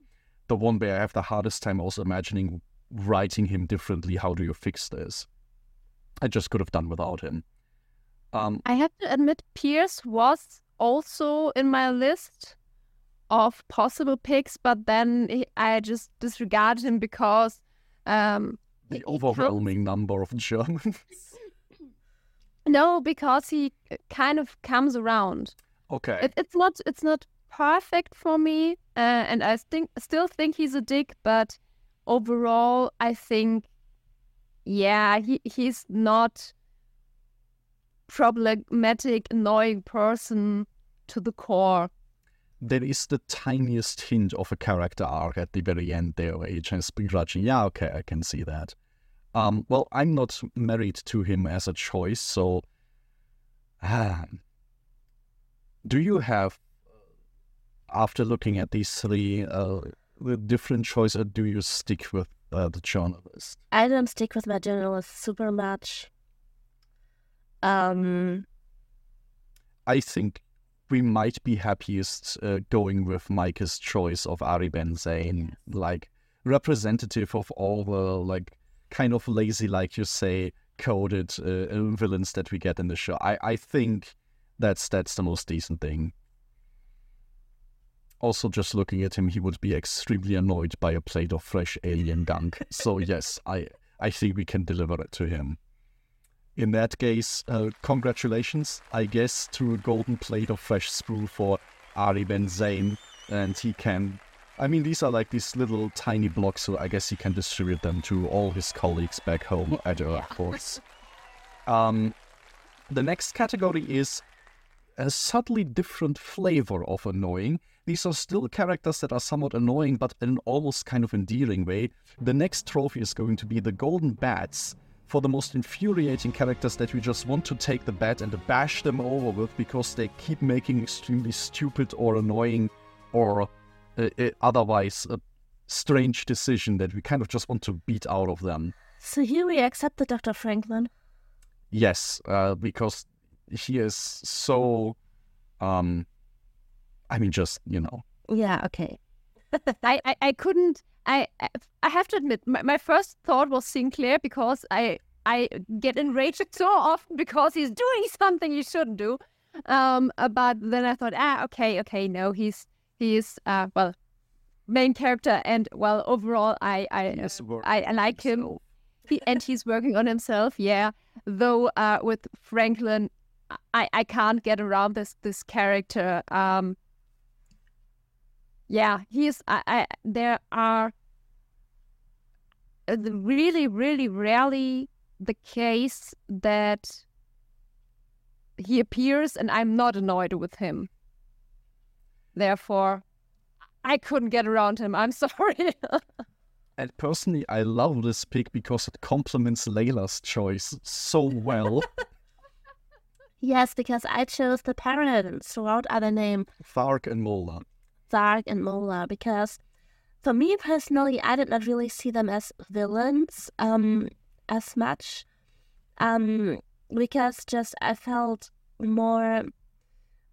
the one where I have the hardest time also imagining writing him differently. How do you fix this? I just could have done without him. Um, I have to admit, Pierce was also in my list of possible picks, but then I just disregarded him because um, the he- he overwhelming number of Germans. <laughs> no, because he uh, kind of comes around. okay. It, it's not it's not perfect for me, uh, and I think still think he's a dick. But overall, I think, yeah, he he's not problematic, annoying person to the core. there is the tiniest hint of a character arc at the very end there where he just begrudging, yeah, okay, I can see that. Um, well, I'm not married to him as a choice, so <sighs> ah, do you have, after looking at these three, uh, the different choice, or do you stick with uh, the journalist? I don't stick with my journalist super much. Um, I think we might be happiest uh, going with Meike's choice of Ari Ben Zayn, like representative of all the like kind of lazy, like you say, coded uh, villains that we get in the show. I I think that's that's the most decent thing. Also, just looking at him, he would be extremely annoyed by a plate of fresh alien gunk. So <laughs> yes, I I think we can deliver it to him. In that case, uh, congratulations, I guess, to a golden plate of fresh spoo for Ari Ben Zayn, and he can. I mean, these are like these little tiny blocks, so I guess he can distribute them to all his colleagues back home at <laughs> Earth Force. Um, the next category is a subtly different flavor of annoying. These are still characters that are somewhat annoying, but in an almost kind of endearing way. The next trophy is going to be the Golden Bats for the most infuriating characters that we just want to take the bat and bash them over with because they keep making extremely stupid or annoying or uh, uh, otherwise a strange decision that we kind of just want to beat out of them. So here we accept the Dr. Franklin. Yes, uh, because he is so, um, I mean, just you know. Yeah. Okay. <laughs> I, I, I couldn't. I, I I have to admit, my, my first thought was Sinclair because I I get enraged <laughs> so often because he's doing <laughs> something he shouldn't do. Um, uh, but then I thought, ah, okay, okay, no, he's he's uh well main character and well overall I I I, I like him. He, and he's working on himself, yeah. Though uh, with Franklin, I, I can't get around this this character. Um, yeah, he's I, I there are uh, really really rarely the case that he appears and I'm not annoyed with him. Therefore, I couldn't get around him. I'm <laughs> sorry. and personally, I love this pick because it complements Layla's choice so well. <laughs> yes, because I chose the parents throughout other name. Tharg and M'Ola. Tharg and M'Ola, because for me personally, I did not really see them as villains um, as much. Um, because just I felt more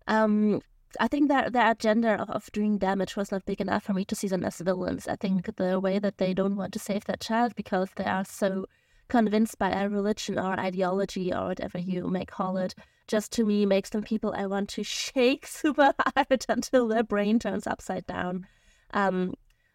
um I think that their agenda of doing damage was not big enough for me to see them as villains. I think the way that they don't want to save their child because they are so convinced by a religion or ideology or whatever you may call it, just to me makes them people I want to shake <laughs> super hard until their brain turns upside down. Um,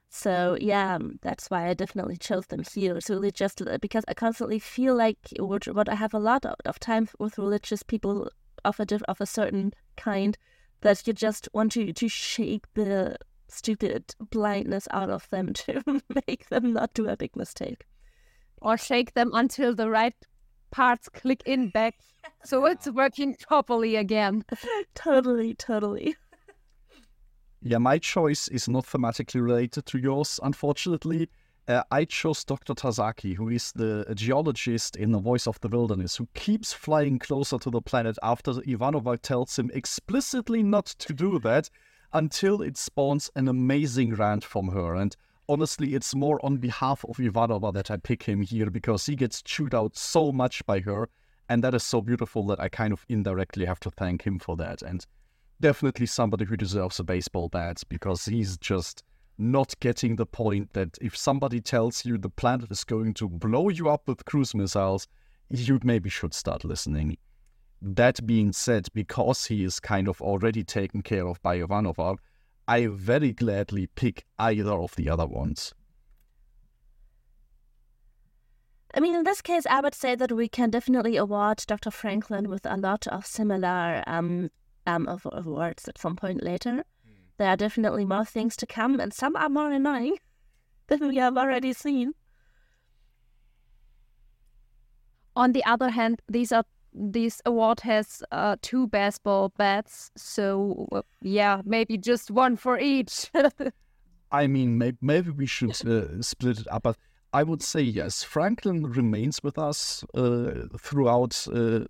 so yeah, that's why I definitely chose them here. It's really just uh, because I constantly feel like what, what I have a lot of, of time with religious people of a of a certain kind that you just want to to shake the stupid blindness out of them <laughs> to make them not do a big mistake, or shake them until the right parts click in back, so <laughs> it's working properly again. <laughs> totally, totally. Yeah, my choice is not thematically related to yours, unfortunately. Uh, I chose Dr. Tazaki, who is the geologist in The Voice of the Wilderness, who keeps flying closer to the planet after Ivanova tells him explicitly not to do that until it spawns an amazing rant from her. And honestly, it's more on behalf of Ivanova that I pick him here because he gets chewed out so much by her. And that is so beautiful that I kind of indirectly have to thank him for that. And definitely somebody who deserves a baseball bat because he's just not getting the point that if somebody tells you the planet is going to blow you up with cruise missiles, you maybe should start listening. That being said, because he is kind of already taken care of by Ivanova, I very gladly pick either of the other ones. I mean, in this case, I would say that we can definitely award Dr. Franklin with a lot of similar um, um, of, of words at some point later. Mm. There are definitely more things to come, and some are more annoying <laughs> than we have already seen. On the other hand, these are this award has uh, two baseball bats, so uh, yeah, maybe just one for each. <laughs> I mean, maybe, maybe we should <laughs> uh, split it up, but I would say yes. Franklin remains with us uh, throughout uh,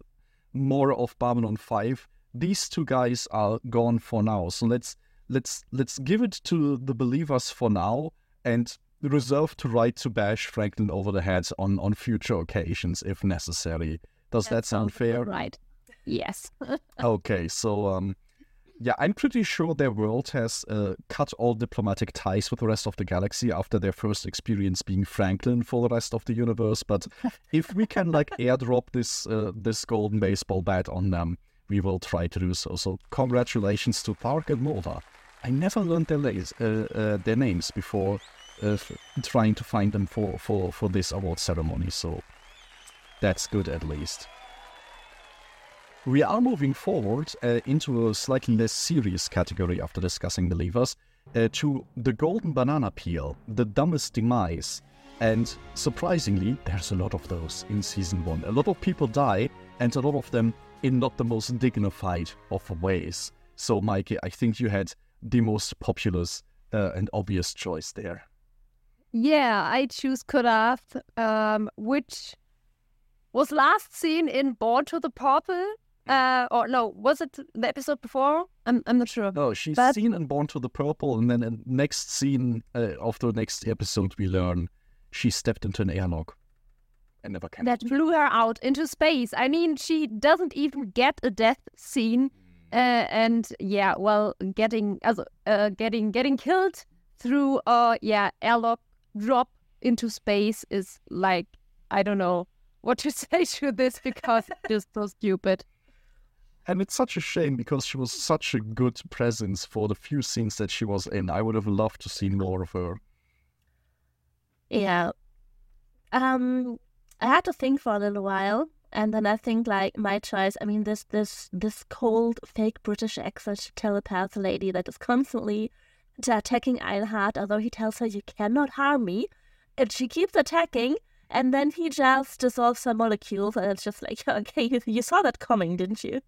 more of Babylon Five, these two guys are gone for now. So let's let's let's give it to the believers for now and reserve to right to bash Franklin over the head on on future occasions if necessary. Does that, that sound fair? Right. Yes. <laughs> okay, so um yeah, I'm pretty sure their world has uh, cut all diplomatic ties with the rest of the galaxy after their first experience being Franklin for the rest of the universe. But if we can like <laughs> airdrop this uh, this golden baseball bat on them, we will try to do so. So congratulations to Park and M'Ola. I never learned their, lays, uh, uh, their names before uh, trying to find them for, for, for this award ceremony. So that's good at least. We are moving forward uh, into a slightly less serious category after discussing the levers uh, to the golden banana peel, the dumbest demise. And surprisingly, there's a lot of those in season one. A lot of people die, and a lot of them in not the most dignified of ways. So, Meike, I think you had the most populous uh, and obvious choice there. Yeah, I choose Ko'Dath, um, which was last seen in Born to the Purple uh, or no, was it the episode before? I'm I'm not sure. No, she's but... seen and Born to the Purple, and then the next scene uh, of the next episode, we learn she stepped into an airlock and never came. That blew her out into space. I mean, she doesn't even get a death scene, uh, and yeah, well, getting uh, getting getting killed through a yeah airlock drop into space is like I don't know what to <laughs> say to this because it's so stupid. And it's such a shame because she was such a good presence for the few scenes that she was in. I would have loved to see more of her. Yeah. Um I had to think for a little while and then I think like my choice, I mean this this this cold fake British accent telepath lady that is constantly attacking Ironheart, although he tells her you cannot harm me. And she keeps attacking and then he just dissolves some molecules and it's just like, <laughs> okay, you, you saw that coming, didn't you?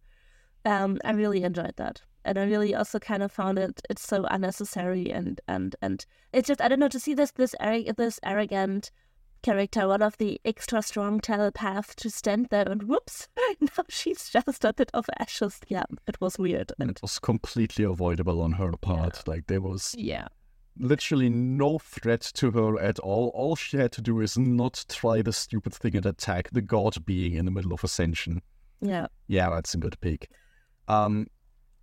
um, I really enjoyed that, and I really also kind of found it it's so unnecessary and and and it's just I don't know to see this this this arrogant character, one of the extra strong telepaths, to stand there and whoops, <laughs> now she's just a bit of ashes. Yeah, it was weird. And it was completely avoidable on her part. Yeah. Like there was yeah literally no threat to her at all. All she had to do is not try the stupid thing and attack the god being in the middle of Ascension. Yeah. Yeah, that's a good pick. Um,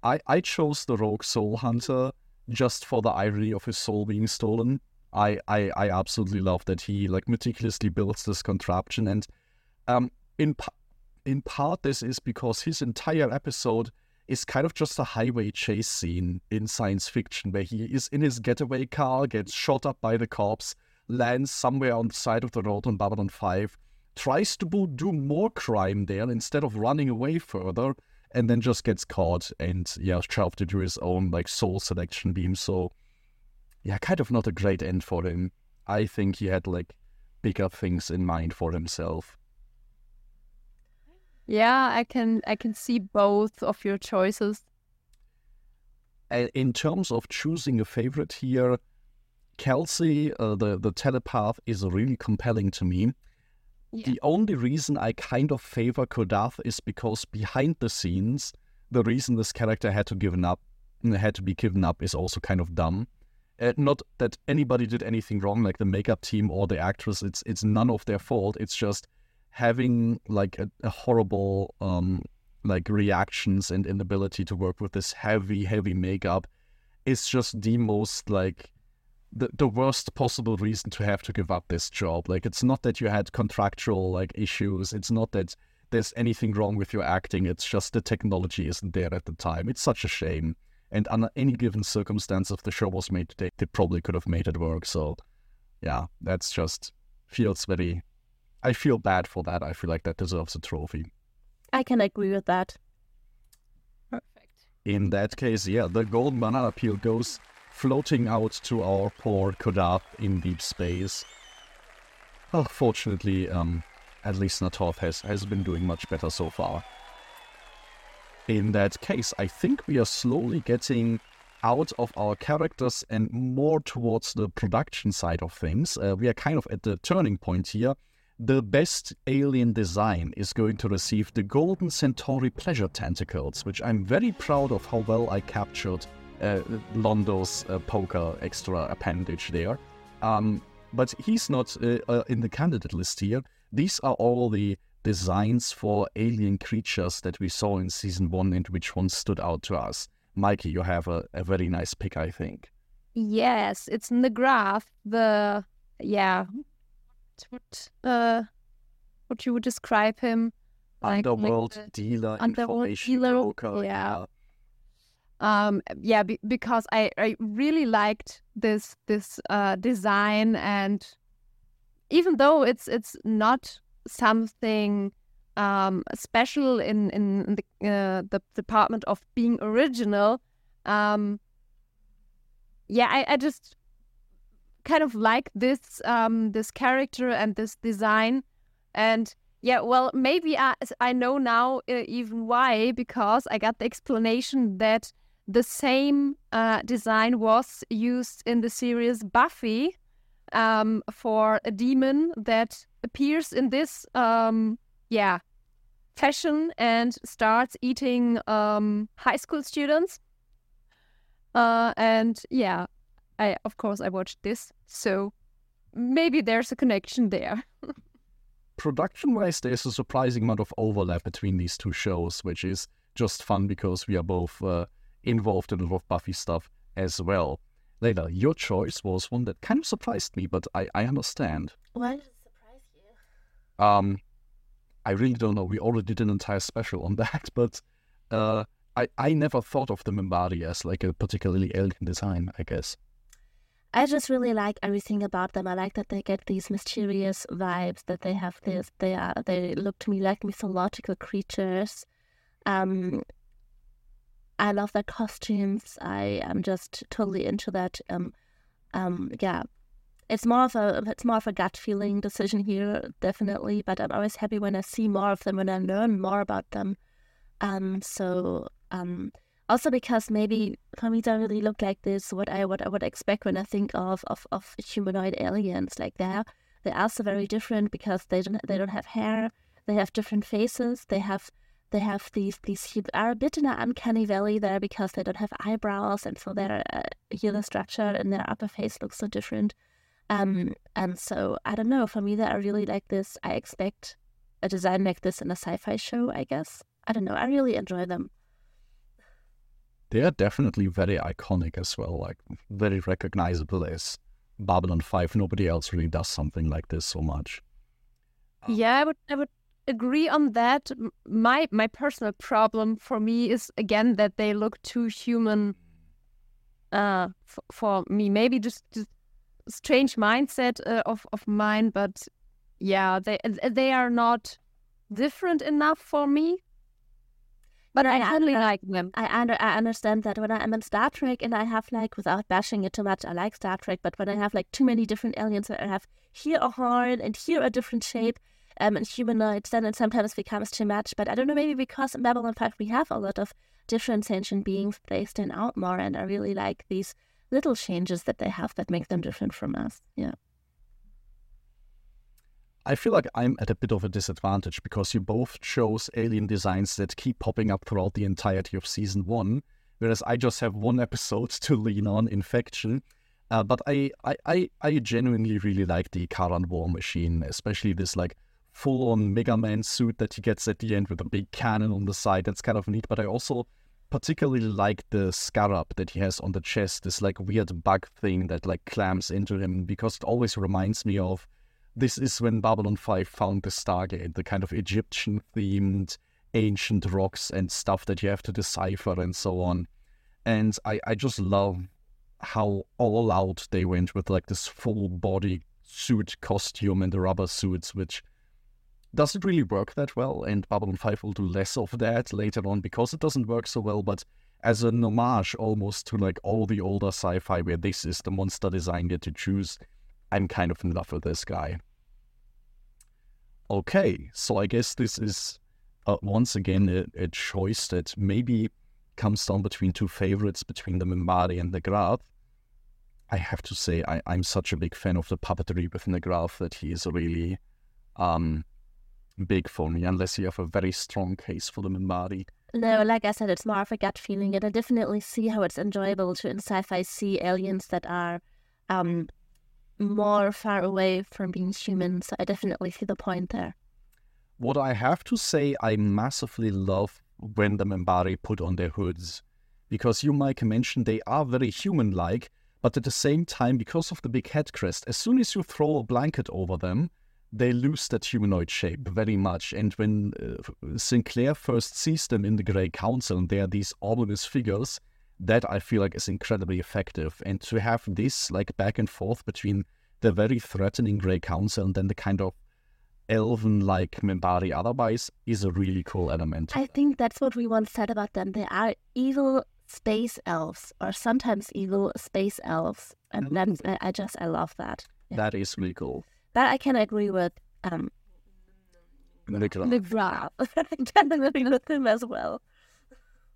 I I chose the rogue soul hunter just for the irony of his soul being stolen. I, I, I absolutely love that he like meticulously builds this contraption, and um, in in part this is because his entire episode is kind of just a highway chase scene in science fiction where he is in his getaway car, gets shot up by the cops, lands somewhere on the side of the road on Babylon 5, tries to do more crime there instead of running away further, and then just gets caught and yeah, shoved into his own like soul selection beam. So yeah, kind of not a great end for him. I think he had like bigger things in mind for himself. Yeah, I can I can see both of your choices. In terms of choosing a favorite here, Kelsey, uh, the the telepath, is really compelling to me. Yeah. The only reason I kind of favor Ko'Dath is because behind the scenes, the reason this character had to given up had to be given up is also kind of dumb. Uh, not that anybody did anything wrong, like the makeup team or the actress. It's it's none of their fault. It's just having like a, a horrible um like reactions and inability to work with this heavy heavy makeup is just the most like the, the worst possible reason to have to give up this job. Like it's not that you had contractual like issues. It's not that there's anything wrong with your acting. It's just the technology isn't there at the time. It's such a shame. And under any given circumstance, if the show was made today, they probably could have made it work. So, yeah, that's just feels very. I feel bad for that. I feel like that deserves a trophy. I can agree with that. Perfect. In that case, yeah, the golden banana peel goes floating out to our poor Ko'Dath in deep space. Well, fortunately, um, at least Na'Toth has, has been doing much better so far. In that case, I think we are slowly getting out of our characters and more towards the production side of things. Uh, we are kind of at the turning point here. The best alien design is going to receive the Golden Centauri Pleasure Tentacles, which I'm very proud of how well I captured uh, Londo's uh, poker extra appendage there. Um, but he's not uh, uh, in the candidate list here. These are all the designs for alien creatures that we saw in season one and which ones stood out to us. Meike, you have a, a very nice pick, I think. Yes, it's in the graph. The yeah, what uh, what you would describe him like, underworld like dealer, underworld dealer, broker, yeah. Um, yeah, be- because I, I really liked this this uh, design, and even though it's it's not something um, special in in the uh, the department of being original, um, yeah, I, I just kind of like this um, this character and this design, and yeah, well, maybe I I know now uh, even why because I got the explanation that the same uh, design was used in the series Buffy um, for a demon that appears in this um, yeah fashion and starts eating um, high school students. Uh, and yeah, I of course I watched this, so maybe there's a connection there. <laughs> Production-wise, there's a surprising amount of overlap between these two shows, which is just fun because we are both uh, involved in a lot of Buffy stuff as well. Layla, your choice was one that kind of surprised me, but I, I understand. Why did it surprise you? Um, I really don't know. We already did an entire special on <laughs> that, but uh, I I never thought of the Minbari as like a particularly alien design. I guess. I just really like everything about them. I like that they get these mysterious vibes. That they have this. They are. They look to me like mythological creatures. Um, I love their costumes. I am just totally into that. Um, um, yeah, it's more of a it's more of a gut feeling decision here, definitely. But I'm always happy when I see more of them, when I learn more about them. Um, so um, also because maybe for me they don't really look like this. What I what I would expect when I think of of, of humanoid aliens, like they're they're also very different because they don't they don't have hair. They have different faces. They have they have these these are a bit in an uncanny valley there because they don't have eyebrows, and so their uh, the structure and their upper face looks so different. Um, and so I don't know. For me, that I really like this. I expect a design like this in a sci-fi show. I guess I don't know. I really enjoy them. They are definitely very iconic as well, like very recognizable as Babylon Five. Nobody else really does something like this so much. Yeah, I would I would agree on that. My my personal problem for me is again that they look too human. Uh, for, for me, maybe just, just strange mindset uh, of of mine, but yeah, they they are not different enough for me. But I, I really like them. I under, I understand that when I'm in Star Trek and I have like without bashing it too much, I like Star Trek, but when I have like too many different aliens, I have here a horn and here a different shape, um, and humanoids, then it sometimes becomes too much. But I don't know, maybe because in Babylon 5 we have a lot of different sentient beings, they stand out more, and I really like these little changes that they have that make them different from us. Yeah. I feel like I'm at a bit of a disadvantage because you both chose alien designs that keep popping up throughout the entirety of season one, whereas I just have one episode <laughs> to lean on, Infection. Uh, but I, I, I, I genuinely really like the Karan War Machine, especially this like full-on Mega Man suit that he gets at the end with a big cannon on the side. That's kind of neat. But I also particularly like the scarab that he has on the chest, this like weird bug thing that like clamps into him, because it always reminds me of this is when Babylon 5 found the Stargate, the kind of Egyptian themed ancient rocks and stuff that you have to decipher and so on. And I, I just love how all out they went with like this full body suit costume and the rubber suits, which doesn't really work that well. And Babylon 5 will do less of that later on because it doesn't work so well. But as an homage almost to like all the older sci fi where this is the monster design get to choose, I'm kind of in love with this guy. Okay, so I guess this is uh, once again a, a, choice that maybe comes down between two favorites, between the Minbari and the Graath. I have to say, I, am such a big fan of the puppetry within the Graath that he is really um, big for me, unless you have a very strong case for the Minbari. No, like I said, it's more of a gut feeling, and I definitely see how it's enjoyable to in sci-fi see aliens that are um, more far away from being human. So I definitely see the point there. What I have to say, I massively love when the Minbari put on their hoods. Because you, Mike, mentioned they are very human like, but at the same time, because of the big head crest, as soon as you throw a blanket over them, they lose that humanoid shape very much. And when uh, Sinclair first sees them in the Grey Council, and they are these ominous figures, that I feel like is incredibly effective. And to have this like back and forth between the very threatening Grey Council and then the kind of elven like Minbari otherwise is a really cool element. I think that's what we once said about them. They are evil space elves, or sometimes evil space elves, and that's I, I just I love that. Yeah. That is really cool. But I can agree with um the <laughs> Graf. I can agree with him as well.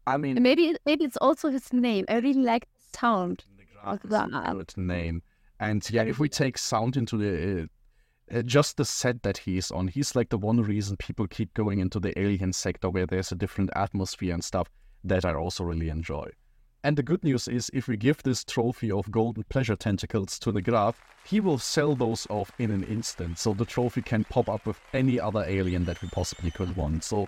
I mean, Maybe maybe it's also his name. I really like the sound. the Graf is Graf. a good name. And yeah, if we take sound into the uh, uh, just the set that he's on, he's like the one reason people keep going into the alien sector where there's a different atmosphere and stuff that I also really enjoy. And the good news is, if we give this trophy of golden pleasure tentacles to the Graf, he will sell those off in an instant. So the trophy can pop up with any other alien that we possibly could want. So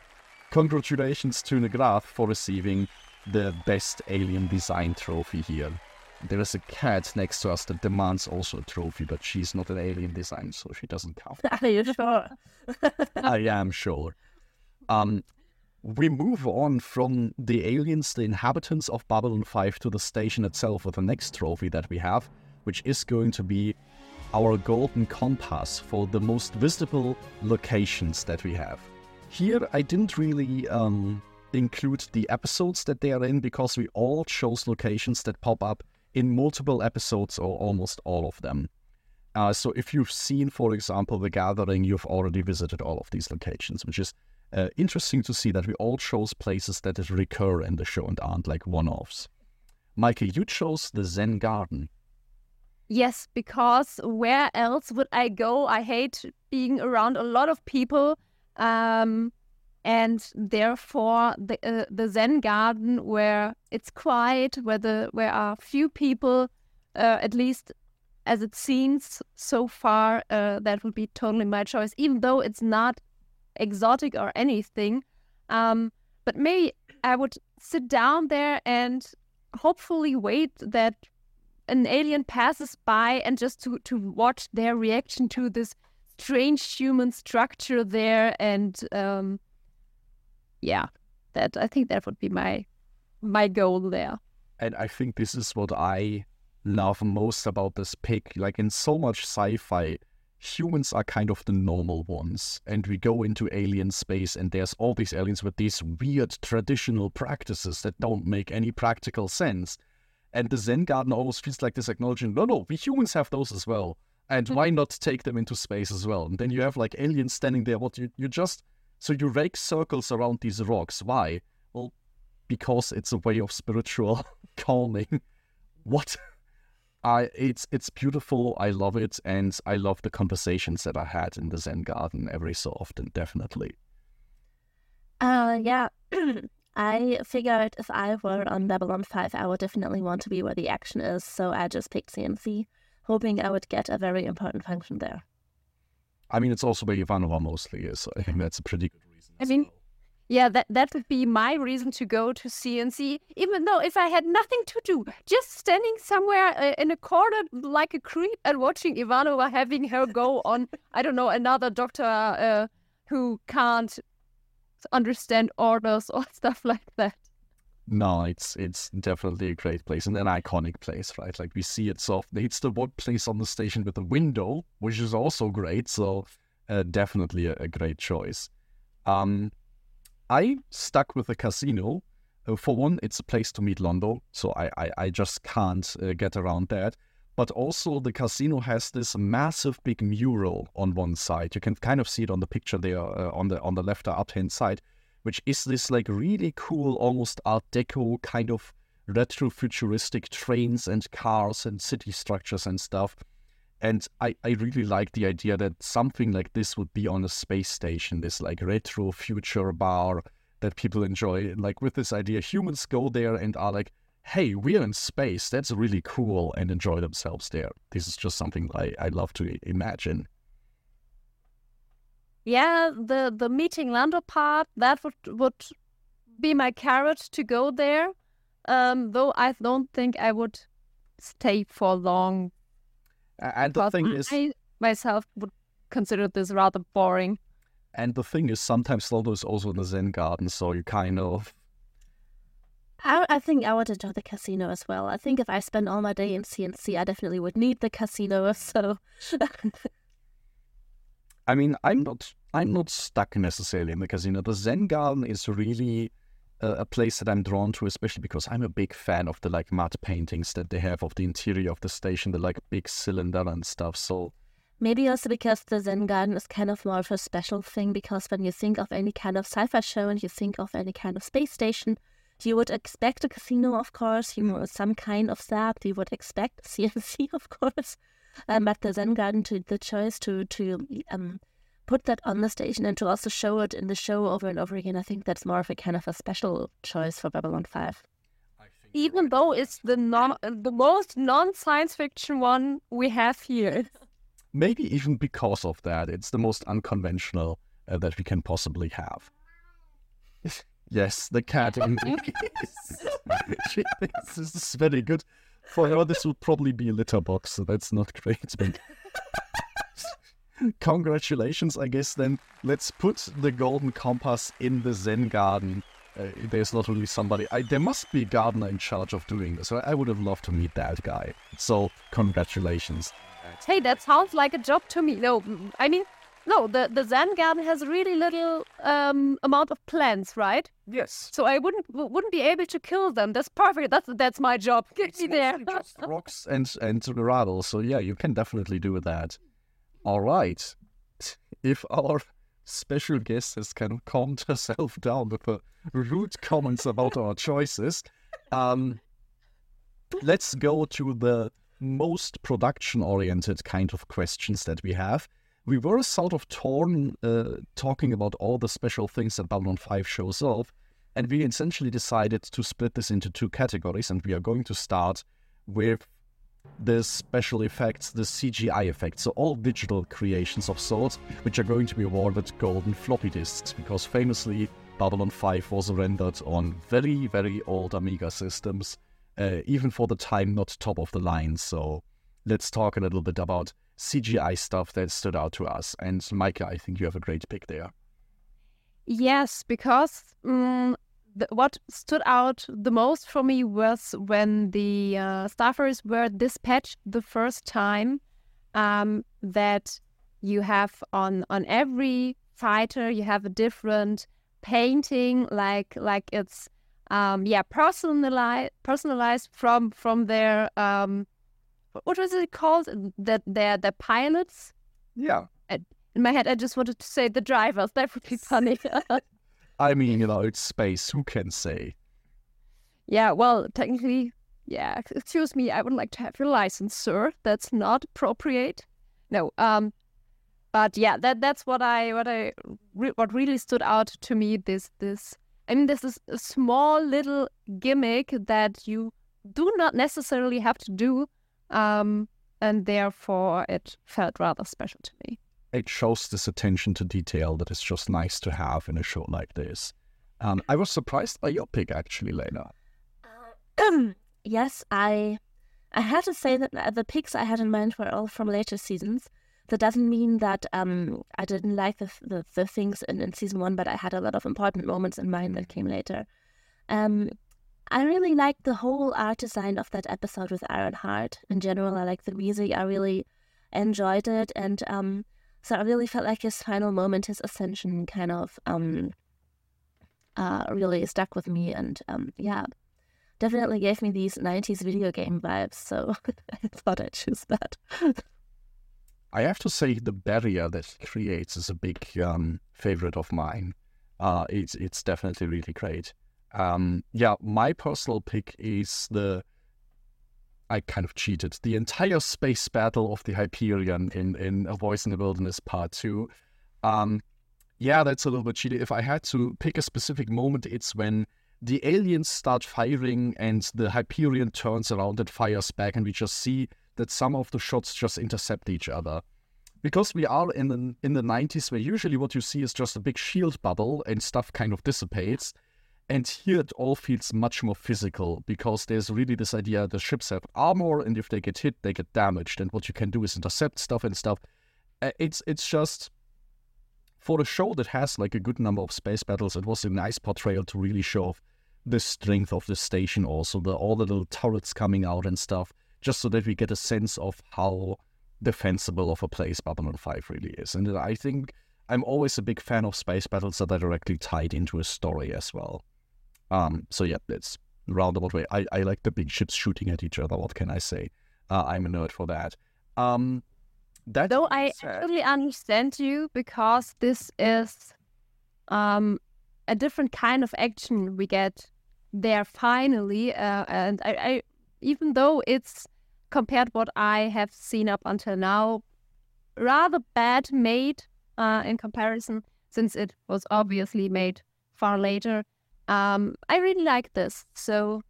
congratulations to Graf for receiving the best alien design trophy here. There is a cat next to us that demands also a trophy, but she's not an alien design, so she doesn't count. <laughs> Are you sure? <laughs> I am sure. Um, we move on from the aliens, the inhabitants of Babylon 5, to the station itself with the next trophy that we have, which is going to be our golden compass for the most visible locations that we have. Here, I didn't really um, include the episodes that they are in because we all chose locations that pop up in multiple episodes or almost all of them. Uh, so if you've seen, for example, The Gathering, you've already visited all of these locations, which is uh, interesting to see that we all chose places that recur in the show and aren't like one-offs. Michael, you chose the Zen Garden. Yes, because where else would I go? I hate being around a lot of people, um, and therefore the uh, the Zen garden where it's quiet, where the where are few people, uh, at least as it seems so far, uh, that would be totally my choice. Even though it's not exotic or anything, um, but maybe I would sit down there and hopefully wait that an alien passes by and just to, to watch their reaction to this strange human structure there and um yeah that i think that would be my my goal there And I think this is what I love most about this pick. Like in so much sci-fi, humans are kind of the normal ones. And we go into alien space and there's all these aliens with these weird traditional practices that don't make any practical sense. And the Zen Garden almost feels like this acknowledging, no, no, we humans have those as well. And why not take them into space as well? And then you have like aliens standing there. What you, you just, so you rake circles around these rocks. Why? Well, because it's a way of spiritual <laughs> calming. What? I it's it's beautiful. I love it, and I love the conversations that I had in the Zen Garden every so often. Definitely. Uh, yeah. <clears throat> I figured if I were on Babylon 5, I would definitely want to be where the action is, so I just picked C&C, hoping I would get a very important function there. I mean, it's also where Ivanova mostly is. So I think that's a pretty good reason. I as mean, well. yeah that that would be my reason to go to C&C even though if i had nothing to do just standing somewhere uh, in a corner like a creep and watching ivanova having her go on <laughs> i don't know another doctor uh, who can't understand orders or <laughs> stuff like that No, it's it's definitely a great place and an iconic place, right? Like we see it so often. It's the one place on the station with a window, which is also great. So uh, definitely a, a great choice. Um, I stuck with the casino. Uh, for one, it's a place to meet Londo, so I I, I just can't uh, get around that. But also, the casino has this massive big mural on one side. You can kind of see it on the picture there uh, on the on the left or up hand side which is this like really cool, almost Art Deco kind of retro futuristic trains and cars and city structures and stuff. And I, I really like the idea that something like this would be on a space station, this like retro future bar that people enjoy. Like with this idea, humans go there and are like, hey, we're in space. That's really cool and enjoy themselves there. This is just something I, I love to imagine. Yeah the the meeting londo part that would would be my carrot to go there um though i don't think i would stay for long A- And the because thing is, i myself would consider this rather boring And the thing is, sometimes Londo is also in the Zen garden, so you kind of I, I think I would enjoy the casino as well. I think if I spend all my day in C&C, I definitely would need the casino. <laughs> So, <laughs> I mean, I'm not I'm not stuck necessarily in the casino. The Zen Garden is really a, a place that I'm drawn to, especially because I'm a big fan of the like mud paintings that they have of the interior of the station, the like big cylinder and stuff. So maybe also because the Zen Garden is kind of more of a special thing. Because when you think of any kind of sci-fi show and you think of any kind of space station, you would expect a casino, of course. You know, some kind of that. You would expect <laughs> C&C, of course. Um, but the Zen Garden, to the choice to to um, put that on the station and to also show it in the show over and over again, I think that's more of a kind of a special choice for Babylon Five. Even right. though it's the non the most non science fiction one we have here. <laughs> Maybe even because of that, it's the most unconventional uh, that we can possibly have. <laughs> yes, the cat. <laughs> she thinks this is very good. For her, this would probably be a litter box, so that's not great. But <laughs> congratulations, I guess. Then let's put the golden compass in the Zen garden. Uh, there's not only somebody. I, there must be a gardener in charge of doing this. I would have loved to meet that guy. So congratulations. Hey, that sounds like a job to me. No, I mean, no, the, the Zen garden has really little um, amount of plants, right? Yes. So I wouldn't wouldn't be able to kill them. That's perfect. That's that's my job. Get me there. just <laughs> rocks and and gravel. So yeah, you can definitely do that. All right. If our special guest has kind of calmed <laughs> herself down with her rude comments about our choices, um, let's go to the most production oriented kind of questions that we have we were sort of torn uh, talking about all the special things that Babylon 5 shows off, and we essentially decided to split this into two categories, and we are going to start with the special effects, the CGI effects, so all digital creations of sorts, which are going to be awarded golden floppy disks, because famously Babylon 5 was rendered on very, very old Amiga systems, uh, even for the time not top of the line. So let's talk a little bit about CGI stuff that stood out to us. And Meike, I think you have a great pick there. Yes, because um, what stood out the most for me was when the uh, Starfuries were dispatched the first time. Um, that you have on on every fighter, you have a different painting, like like it's um, yeah personalized personalized from from their um, what was it called? That they're the pilots. Yeah. in my head, I just wanted to say the drivers. That would be <laughs> funny. I mean, you know, it's space. Who can say? Yeah. Well, technically, yeah. Excuse me. I would like to have your license, sir. That's not appropriate. No. Um. But yeah, that that's what I what I what really stood out to me. This this. I mean, this is a small little gimmick that you do not necessarily have to do um, and therefore it felt rather special to me. It shows this attention to detail that is just nice to have in a show like this. Um, I was surprised by your pick, actually, Lena. Uh, <clears throat> yes, I I have to say that the picks I had in mind were all from later seasons. That doesn't mean that um, I didn't like the, the, the things in, in season one, but I had a lot of important moments in mind that came later. Um, I really liked the whole art design of that episode with Ironheart. In general, I like the music. I really enjoyed it, and um, so I really felt like his final moment, his ascension, kind of um, uh, really stuck with me, and um, yeah, definitely gave me these '90s video game vibes. So <laughs> I thought I'd choose that. I have to say, the barrier that he creates is a big um, favorite of mine. Uh, it's it's definitely really great. Um, yeah, my personal pick is the. I kind of cheated. The entire space battle of the Hyperion in, in A Voice in the Wilderness Part 2. Um, yeah, that's a little bit cheated. If I had to pick a specific moment, it's when the aliens start firing and the Hyperion turns around and fires back, and we just see that some of the shots just intercept each other. Because we are in the, in the 90s, where usually what you see is just a big shield bubble and stuff kind of dissipates. And here it all feels much more physical because there's really this idea the ships have armor, and if they get hit, they get damaged. And what you can do is intercept stuff and stuff. Uh, it's it's just for a show that has like a good number of space battles, it was a nice portrayal to really show the strength of the station also, the all the little turrets coming out and stuff, just so that we get a sense of how defensible of a place Babylon 5 really is. And I think I'm always a big fan of space battles that are directly tied into a story as well. Um, so yeah, it's roundabout way. I, I like the big ships shooting at each other. What can I say? Uh, I'm a nerd for that. Um, that Though I said- actually understand you because this is um, a different kind of action we get there finally, uh, and I, I even though it's compared what I have seen up until now, rather bad made uh, in comparison, since it was obviously made far later. Um, I really like this, so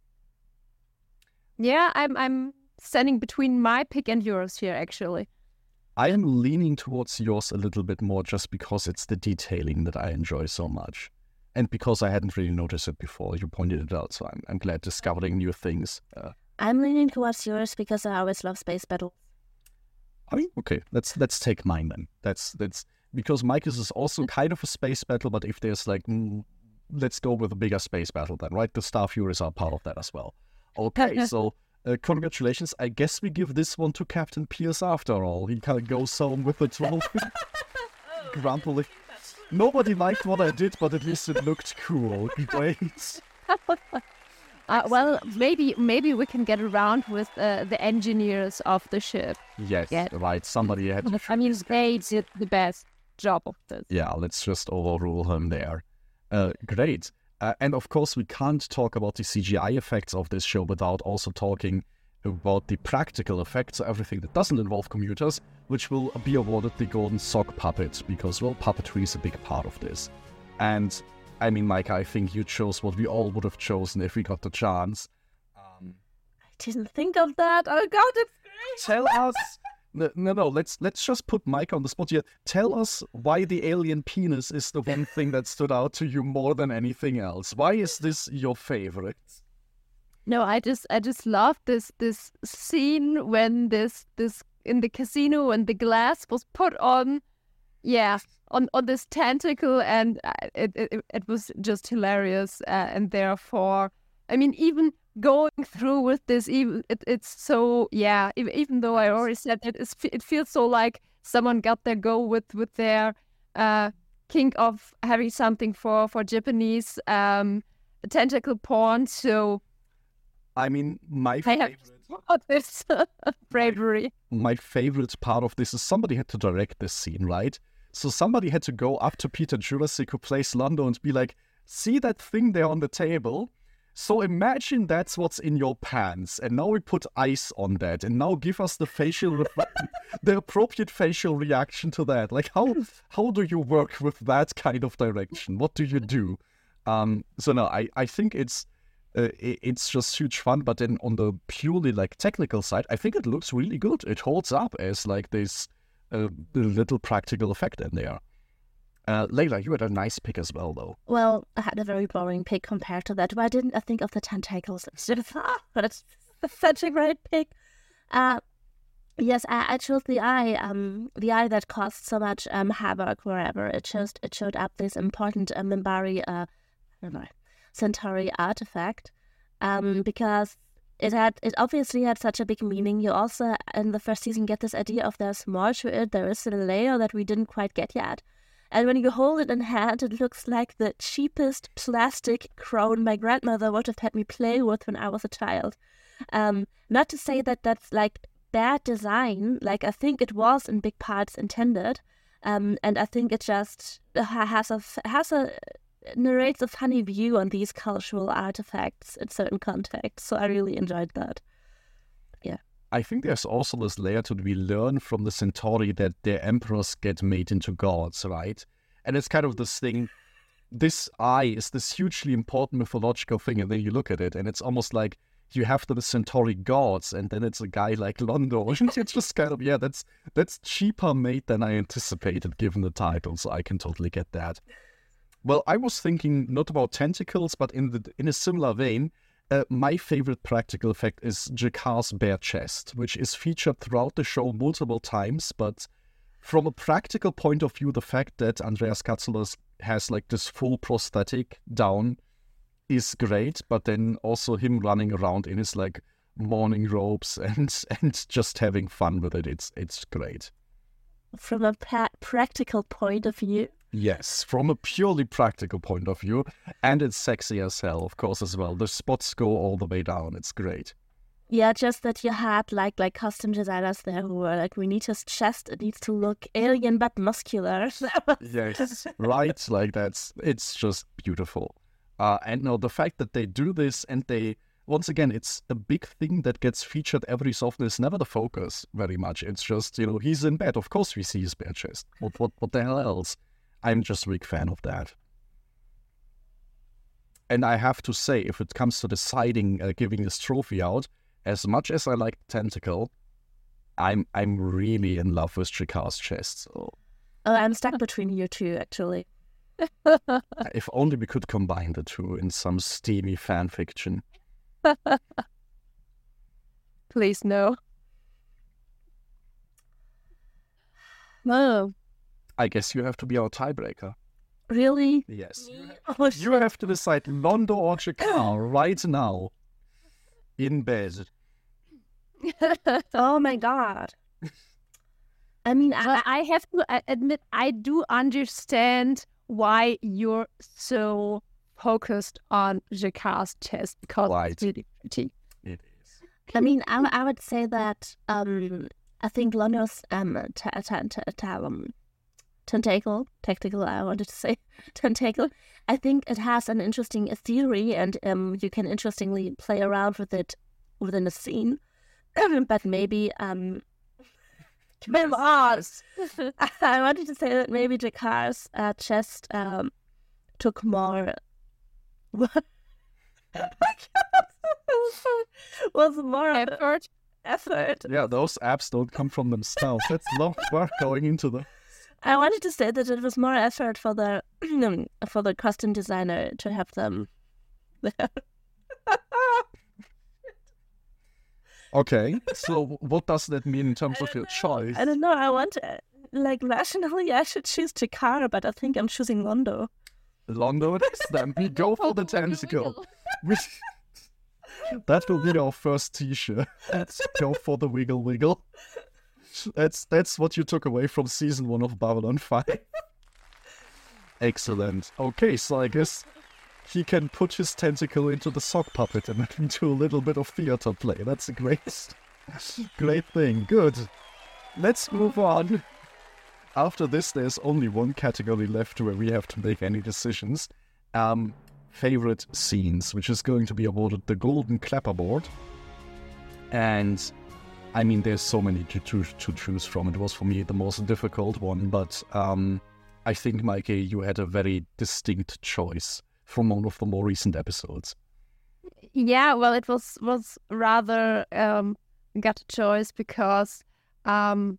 yeah, I'm I'm standing between my pick and yours here actually. I am leaning towards yours a little bit more just because it's the detailing that I enjoy so much. And because I hadn't really noticed it before, you pointed it out, so I'm, I'm glad discovering new things. Uh, I'm leaning towards yours because I always love space battles. I mean, okay, let's let's take mine then. That's that's because Mike's is also <laughs> kind of a space battle, but if there's like, mm, let's go with a bigger space battle then, right? The Starfuries are part of that as well. Okay, <laughs> so uh, congratulations. I guess we give this one to Captain Pierce after all. He kind of goes home with the trophy. <laughs> <laughs> Grumpily. Nobody liked what I did, but at least it looked cool. Great. Uh, well, maybe maybe we can get around with uh, the engineers of the ship. Yes, Yeah. right. Somebody had I mean, they did the best job of this. yeah, let's just overrule him there. Uh, great. Uh, and of course, we can't talk about the CGI effects of this show without also talking about the practical effects, so everything that doesn't involve computers, which will be awarded the Golden Sock Puppet, because, well, puppetry is a big part of this. And, I mean, Mike, I think you chose what we all would have chosen if we got the chance. Um, I didn't think of that. Oh god, it's great. tell us no, no let's let's just put mike on the spot here. Tell us why the alien penis is the one thing that stood out to you more than anything else. Why is this your favorite? No, I just I just love this this scene when this this in the casino when the glass was put on, yeah, on on this tentacle and uh, it it, it was just hilarious uh, and therefore I mean even going through with this even it, it's so yeah even, though I already said it it's, it feels so like someone got their go with with their uh king of having something for for Japanese um tentacle porn so i mean my I have favorite <laughs> for this <laughs> bravery. my favorite part of this is somebody had to direct this scene right? So somebody had to go up to peter jurasik who plays londo and be like see that thing there on the table so imagine that's what's in your pants, and now we put ice on that, and now give us the facial, <laughs> the appropriate facial reaction to that. Like how how do you work with that kind of direction? What do you do? Um, so no, I I think it's uh, it's just huge fun. But then on the purely like technical side, I think it looks really good. It holds up as like this uh, little practical effect in there. Uh, Layla, you had a nice pick as well, though. Well, I had a very boring pick compared to that. Why didn't I think of the tentacles <laughs> instead of But it's <laughs> such a great pick. Uh, yes, I, I chose the eye. Um, the eye that caused so much um havoc wherever it just it showed up this important uh, Minbari uh, I don't know, Centauri artifact. Um, because it had it obviously had such a big meaning. You also in the first season get this idea of there's more to it. There is a layer that we didn't quite get yet. And when you hold it in hand, it looks like the cheapest plastic crown my grandmother would have had me play with when I was a child. Um, not to say that that's like bad design, like I think it was in big parts intended. Um, and I think it just has a has a narrates a funny view on these cultural artifacts in certain contexts. So I really enjoyed that. I think there's also this layer to we learn from the Centauri that their emperors get made into gods, right? And it's kind of this thing. This eye is this hugely important mythological thing, and then you look at it, and it's almost like you have the Centauri gods, and then it's a guy like Londo. <laughs> It's just kind of yeah, that's that's cheaper made than I anticipated, given the title. So I can totally get that. Well, I was thinking not about tentacles, but in the in a similar vein. Uh, my favorite practical effect is G'Kar's bare chest, which is featured throughout the show multiple times. But from a practical point of view, the fact that Andreas Katsulas has like this full prosthetic down is great, but then also him running around in his like morning robes <laughs> and and just having fun with it. It's it's great. From a pra- practical point of view, Yes, from a purely practical point of view, and it's sexy as hell, of course, as well. The spots go all the way down. It's great. yeah, just that you had like like costume designers there who were like, we need his chest. It needs to look alien but muscular. <laughs> Yes, right. Like that's it's just beautiful. Uh, and now the fact that they do this and they once again, it's a big thing that gets featured every so often. It's never the focus very much. It's just you know he's in bed. Of course we see his bare chest. What what what the hell else? I'm just a big fan of that. And I have to say, if it comes to deciding uh, giving this trophy out, as much as I like Tentacle, I'm I'm really in love with G'Kar's chest. So oh, I'm stuck between you two actually. <laughs> if only we could combine the two in some steamy fan fiction. <laughs> Please no. <sighs> Oh, I guess you have to be our tiebreaker. Really? Yes. Oh, You have to decide Londo or G'Kar <coughs> right now. In bed. <laughs> oh my god. I mean, I, I have to admit, I do understand why you're so focused on G'Kar's chest because Right. it's really pretty. It is. I mean, I, I would say that um, I think Londo's um, ta- ta- ta- ta- um, tentacle, tactical, I wanted to say <laughs> tentacle. I think it has an interesting theory, and um, you can interestingly play around with it within a scene. <clears throat> but maybe um, <laughs> come on. <laughs> I wanted to say that maybe G'Kar's uh, chest um, took more. was more Effort. effort. Yeah, those apps don't come from themselves. That's a lot of work going into them. I wanted to say that it was more effort for the <clears throat> for the costume designer to have them there. <laughs> Okay, so what does that mean in terms of your choice? I don't know. I want to, like rationally, I should choose Chikara, but I think I'm choosing Londo. Londo it is then. We go <laughs> for the tentacle. <laughs> That will be our first t-shirt. Let's go for the wiggle wiggle. That's that's what you took away from season one of Babylon <laughs> 5. Excellent. Okay, so I guess he can put his tentacle into the sock puppet and <laughs> do a little bit of theater play. That's a great great thing. Good. Let's move on. After this, there's only one category left where we have to make any decisions. Um, favorite scenes, which is going to be awarded the Golden Clapperboard. And I mean, there's so many to, to, to choose from. It was for me the most difficult one, but um, I think, Meike, you had a very distinct choice from one of the more recent episodes. Yeah, well, it was was rather um, gut choice because um,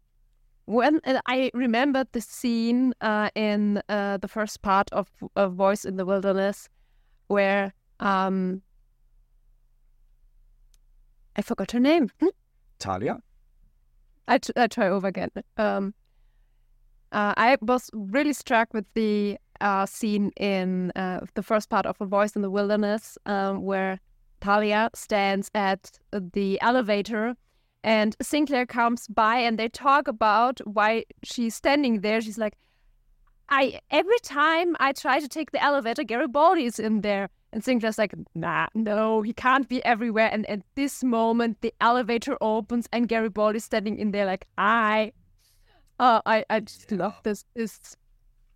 when uh, I remembered the scene uh, in uh, the first part of, of Voice in the Wilderness, where um, I forgot her name. Talia? I, t- I try over again. Um, uh, I was really struck with the uh, scene in uh, the first part of A Voice in the Wilderness, um, where Talia stands at the elevator and Sinclair comes by and they talk about why she's standing there. She's like, I every time I try to take the elevator, Garibaldi is in there. And Sinclair's like, nah, no, he can't be everywhere. And at this moment, the elevator opens and Garibaldi's standing in there like, I, uh, I, I just love this this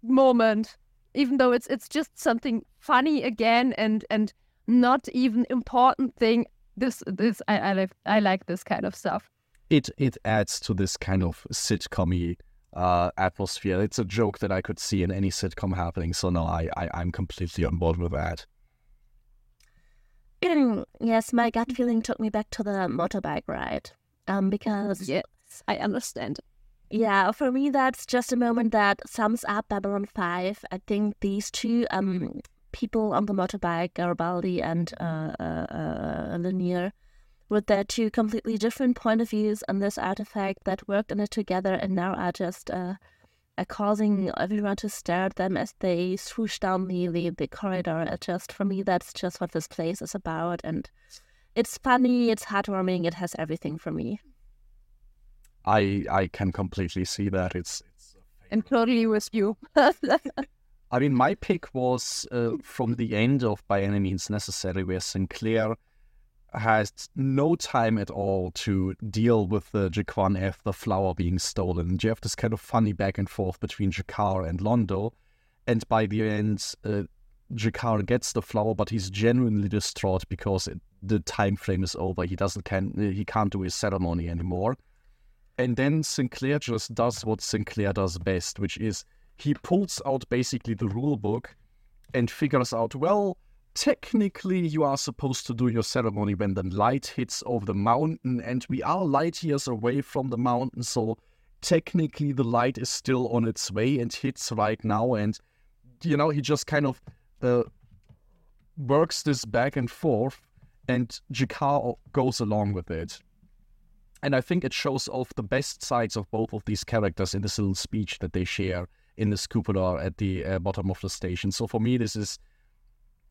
moment, even though it's it's just something funny again and and not even important thing. This this I I like I like this kind of stuff. It it adds to this kind of sitcom uh, atmosphere. It's a joke that I could see in any sitcom happening. So no, I, I I'm completely on board with that. Yes, my gut feeling took me back to the motorbike ride. Um, because Yes, I understand. Yeah, for me, that's just a moment that sums up Babylon 5. I think these two um people on the motorbike, Garibaldi and uh, uh, uh, Lennier, with their two completely different point of views on this artifact that worked on it together and now are just uh, uh, causing everyone to stare at them as they swoosh down the, the, the corridor. It just for me, that's just what this place is about, and it's funny, it's heartwarming, it has everything for me. I I can completely see that. It's, it's I'm totally with you. <laughs> I mean, my pick was uh, from the end of By Any Means Necessary, where Sinclair has no time at all to deal with the G'Quan Eth, the flower being stolen. You have this kind of funny back and forth between G'Kar and Londo. And by the end, uh, G'Kar gets the flower, but he's genuinely distraught because it, the time frame is over. He doesn't can he can't do his ceremony anymore. And then Sinclair just does what Sinclair does best, which is he pulls out basically the rule book and figures out, well, technically you are supposed to do your ceremony when the light hits over the mountain, and we are light years away from the mountain, so technically the light is still on its way and hits right now. And, you know, he just kind of uh, works this back and forth, and G'Kar goes along with it. And I think it shows off the best sides of both of these characters in this little speech that they share in this cupola at the uh, bottom of the station. So for me, this is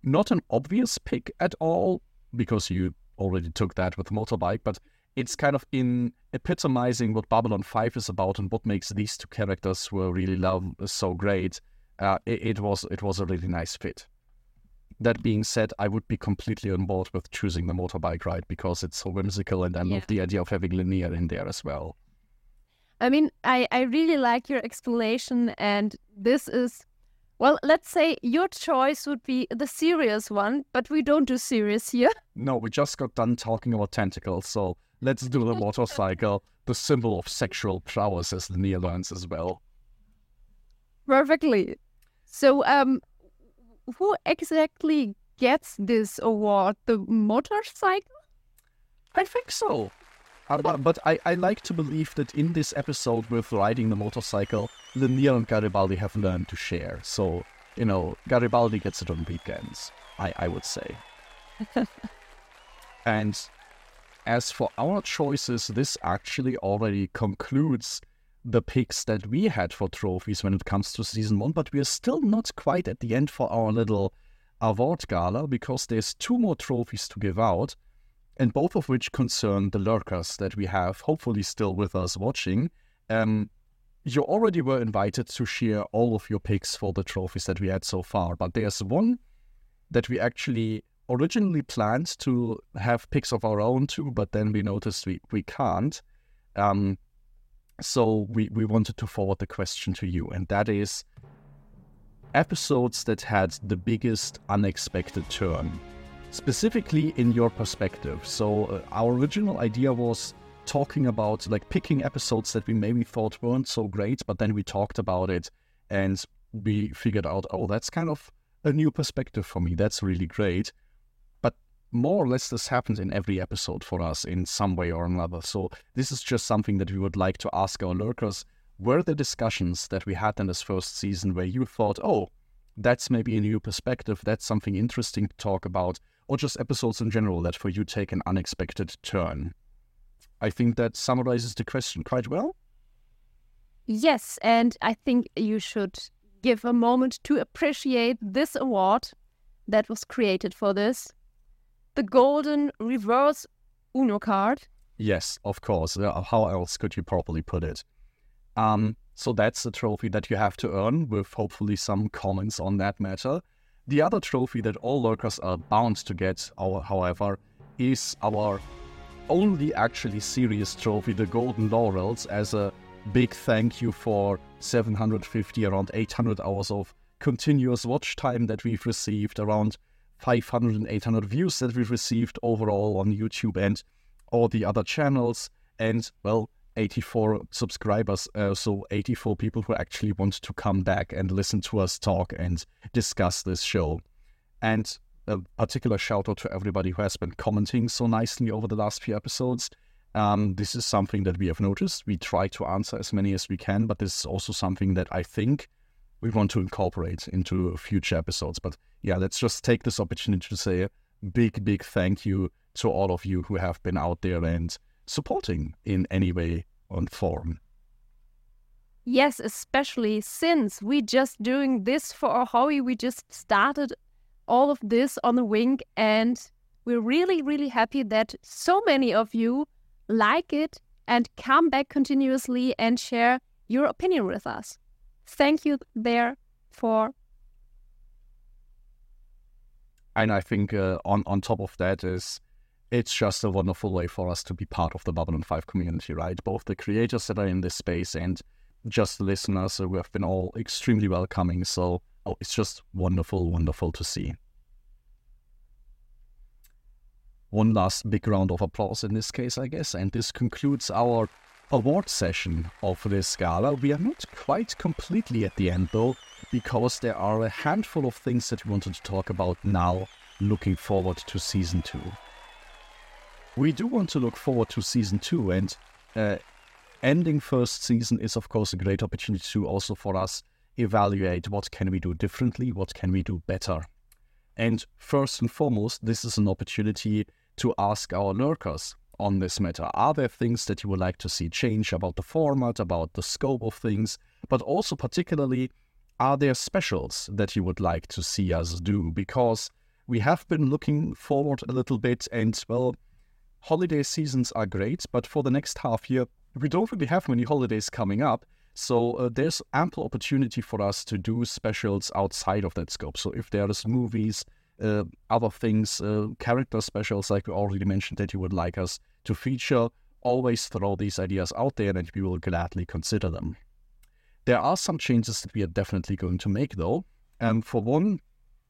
not an obvious pick at all because you already took that with motorbike, but it's kind of in epitomizing what Babylon 5 is about and what makes these two characters who I really love so great. Uh, it, it, was it was a really nice fit. That being said, I would be completely on board with choosing the motorbike ride because it's so whimsical and I yeah. love the idea of having Lennier in there as well. I mean, I, I really like your explanation, and this is, well, let's say your choice would be the serious one, but we don't do serious here. <laughs> No, we just got done talking about tentacles, so let's do the <laughs> motorcycle, the symbol of sexual prowess, as the learns as well. Perfectly. So, um, who exactly gets this award? The motorcycle? I think so. Uh, but, but I, I like to believe that in this episode with riding the motorcycle, Lennier and Garibaldi have learned to share. So, you know, Garibaldi gets it on weekends, I, I would say. <laughs> and as for our choices, this actually already concludes the picks that we had for trophies when it comes to season one, but we are still not quite at the end for our little award gala because there's two more trophies to give out and both of which concern the lurkers that we have, hopefully still with us watching. Um, you already were invited to share all of your picks for the trophies that we had so far, but there's one that we actually originally planned to have picks of our own too, but then we noticed we, we can't. Um, so we, we wanted to forward the question to you, and that is episodes that had the biggest unexpected turn specifically in your perspective. So, uh, our original idea was talking about like picking episodes that we maybe thought weren't so great, but then we talked about it and we figured out, oh, that's kind of a new perspective for me. That's really great. But more or less, this happens in every episode for us in some way or another. So, this is just something that we would like to ask our lurkers. Were the discussions that we had in this first season where you thought, oh, that's maybe a new perspective, that's something interesting to talk about? Or just episodes in general that for you take an unexpected turn? I think that summarizes the question quite well. Yes, and I think you should give a moment to appreciate this award that was created for this the golden reverse Uno card. Yes, of course. How else could you properly put it? Um, so that's a trophy that you have to earn with hopefully some comments on that matter. The other trophy that all lurkers are bound to get, however, is our only actually serious trophy, the Golden Laurels, as a big thank you for 750, around 800 hours of continuous watch time that we've received, around 500 and 800 views that we've received overall on YouTube and all the other channels. And, well, 84 subscribers, uh, so 84 people who actually want to come back and listen to us talk and discuss this show. And a particular shout out to everybody who has been commenting so nicely over the last few episodes. Um, this is something that we have noticed. We try to answer as many as we can, but this is also something that I think we want to incorporate into future episodes. But yeah, let's just take this opportunity to say a big, big thank you to all of you who have been out there and supporting in any way or form. Yes, especially since we just doing this for our hobby. We just started all of this on the wing and we're really, really happy that so many of you like it and come back continuously and share your opinion with us. Thank you there for. And I think uh, on on top of that is it's just a wonderful way for us to be part of the Babylon 5 community, right? Both the creators that are in this space and just the listeners who have been all extremely welcoming. So oh, it's just wonderful, wonderful to see. One last big round of applause in this case, I guess. And this concludes our award session of this gala. We are not quite completely at the end though, because there are a handful of things that we wanted to talk about now, looking forward to season two. We do want to look forward to season two, and uh, ending first season is, of course, a great opportunity to also for us evaluate what can we do differently, what can we do better. And first and foremost, this is an opportunity to ask our lurkers on this matter. Are there things that you would like to see change about the format, about the scope of things, but also particularly, are there specials that you would like to see us do? Because we have been looking forward a little bit, and well, holiday seasons are great, but for the next half year, we don't really have many holidays coming up. So uh, there's ample opportunity for us to do specials outside of that scope. So if there is movies, uh, other things, uh, character specials, like we already mentioned, that you would like us to feature, always throw these ideas out there and we will gladly consider them. There are some changes that we are definitely going to make, though. And um, for one,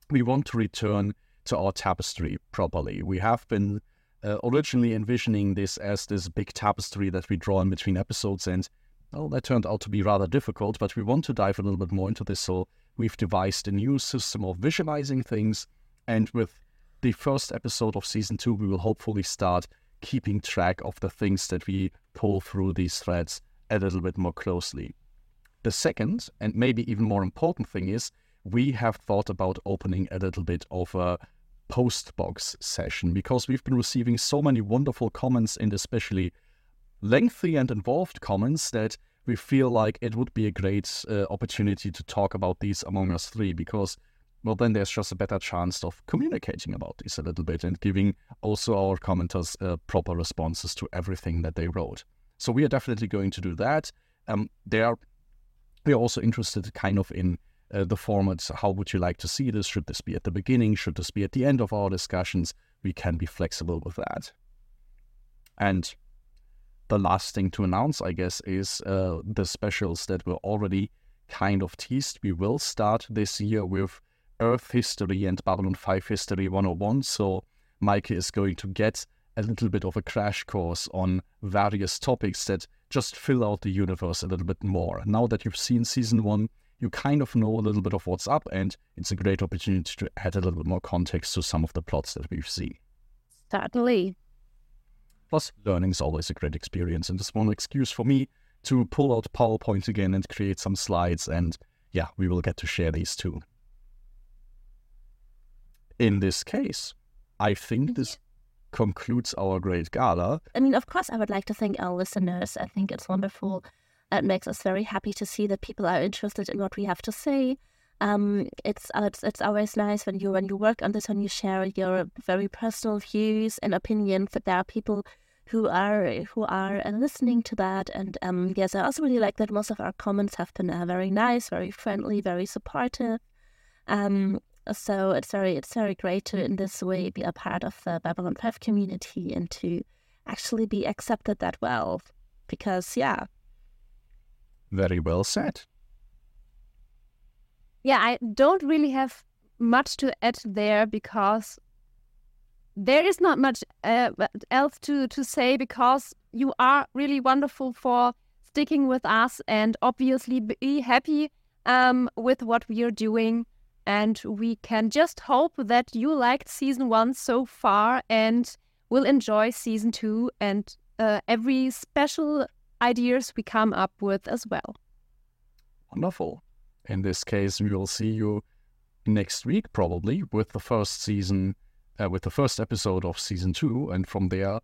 we want to return to our tapestry properly. We have been uh, originally envisioning this as this big tapestry that we draw in between episodes, and well, that turned out to be rather difficult. But we want to dive a little bit more into this, so we've devised a new system of visualizing things and with the first episode of season two, we will hopefully start keeping track of the things that we pull through these threads a little bit more closely. The second, and maybe even more important thing is, we have thought about opening a little bit of a post box session because we've been receiving so many wonderful comments and especially lengthy and involved comments that we feel like it would be a great uh, opportunity to talk about these among us three because well, then there's just a better chance of communicating about this a little bit and giving also our commenters uh, proper responses to everything that they wrote. So we are definitely going to do that. Um, they are we are also interested kind of in uh, the formats. How would you like to see this? Should this be at the beginning? Should this be at the end of our discussions? We can be flexible with that. And the last thing to announce, I guess, is uh, the specials that were already kind of teased. We will start this year with Earth history and Babylon 5 history 101. So Meike is going to get a little bit of a crash course on various topics that just fill out the universe a little bit more. Now that you've seen season one, you kind of know a little bit of what's up, and it's a great opportunity to add a little bit more context to some of the plots that we've seen. Certainly. Plus, learning is always a great experience, and it's one excuse for me to pull out PowerPoint again and create some slides, and yeah, we will get to share these too in this case, I think this concludes our great gala. I mean, of course, I would like to thank our listeners. I think it's wonderful. It makes us very happy to see that people are interested in what we have to say. Um, it's, uh, it's it's always nice when you when you work on this and you share your very personal views and opinions. That there are people who are who are uh, listening to that. And um, yes, I also really like that most of our comments have been uh, very nice, very friendly, very supportive. Um, so it's very it's very great to in this way be a part of the Babylon 5 community and to actually be accepted that well. Because yeah. Very well said. Yeah, I don't really have much to add there because there is not much uh, else to, to say because you are really wonderful for sticking with us and obviously be happy um, with what we are doing. And we can just hope that you liked season one so far and will enjoy season two and uh, every special ideas we come up with as well. Wonderful. In this case, we will see you next week, probably, with the first season, uh, with the first episode of season two. And from there,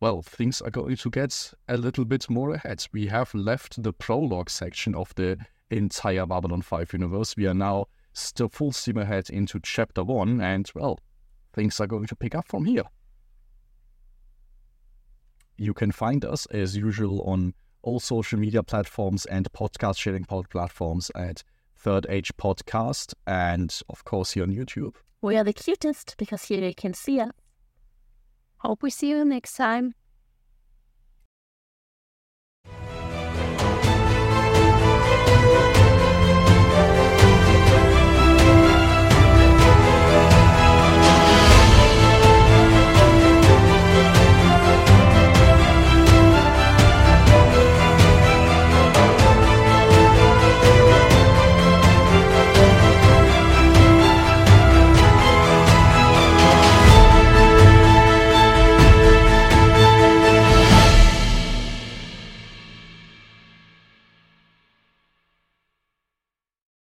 well, things are going to get a little bit more ahead. We have left the prologue section of the entire Babylon 5 universe. We are now still full steam ahead into chapter 1, and well, things are going to pick up from here. You can find us as usual on all social media platforms and podcast sharing platforms at Third Age Podcast, and of course here on YouTube. We are the cutest because here you can see us. Hope we see you next time.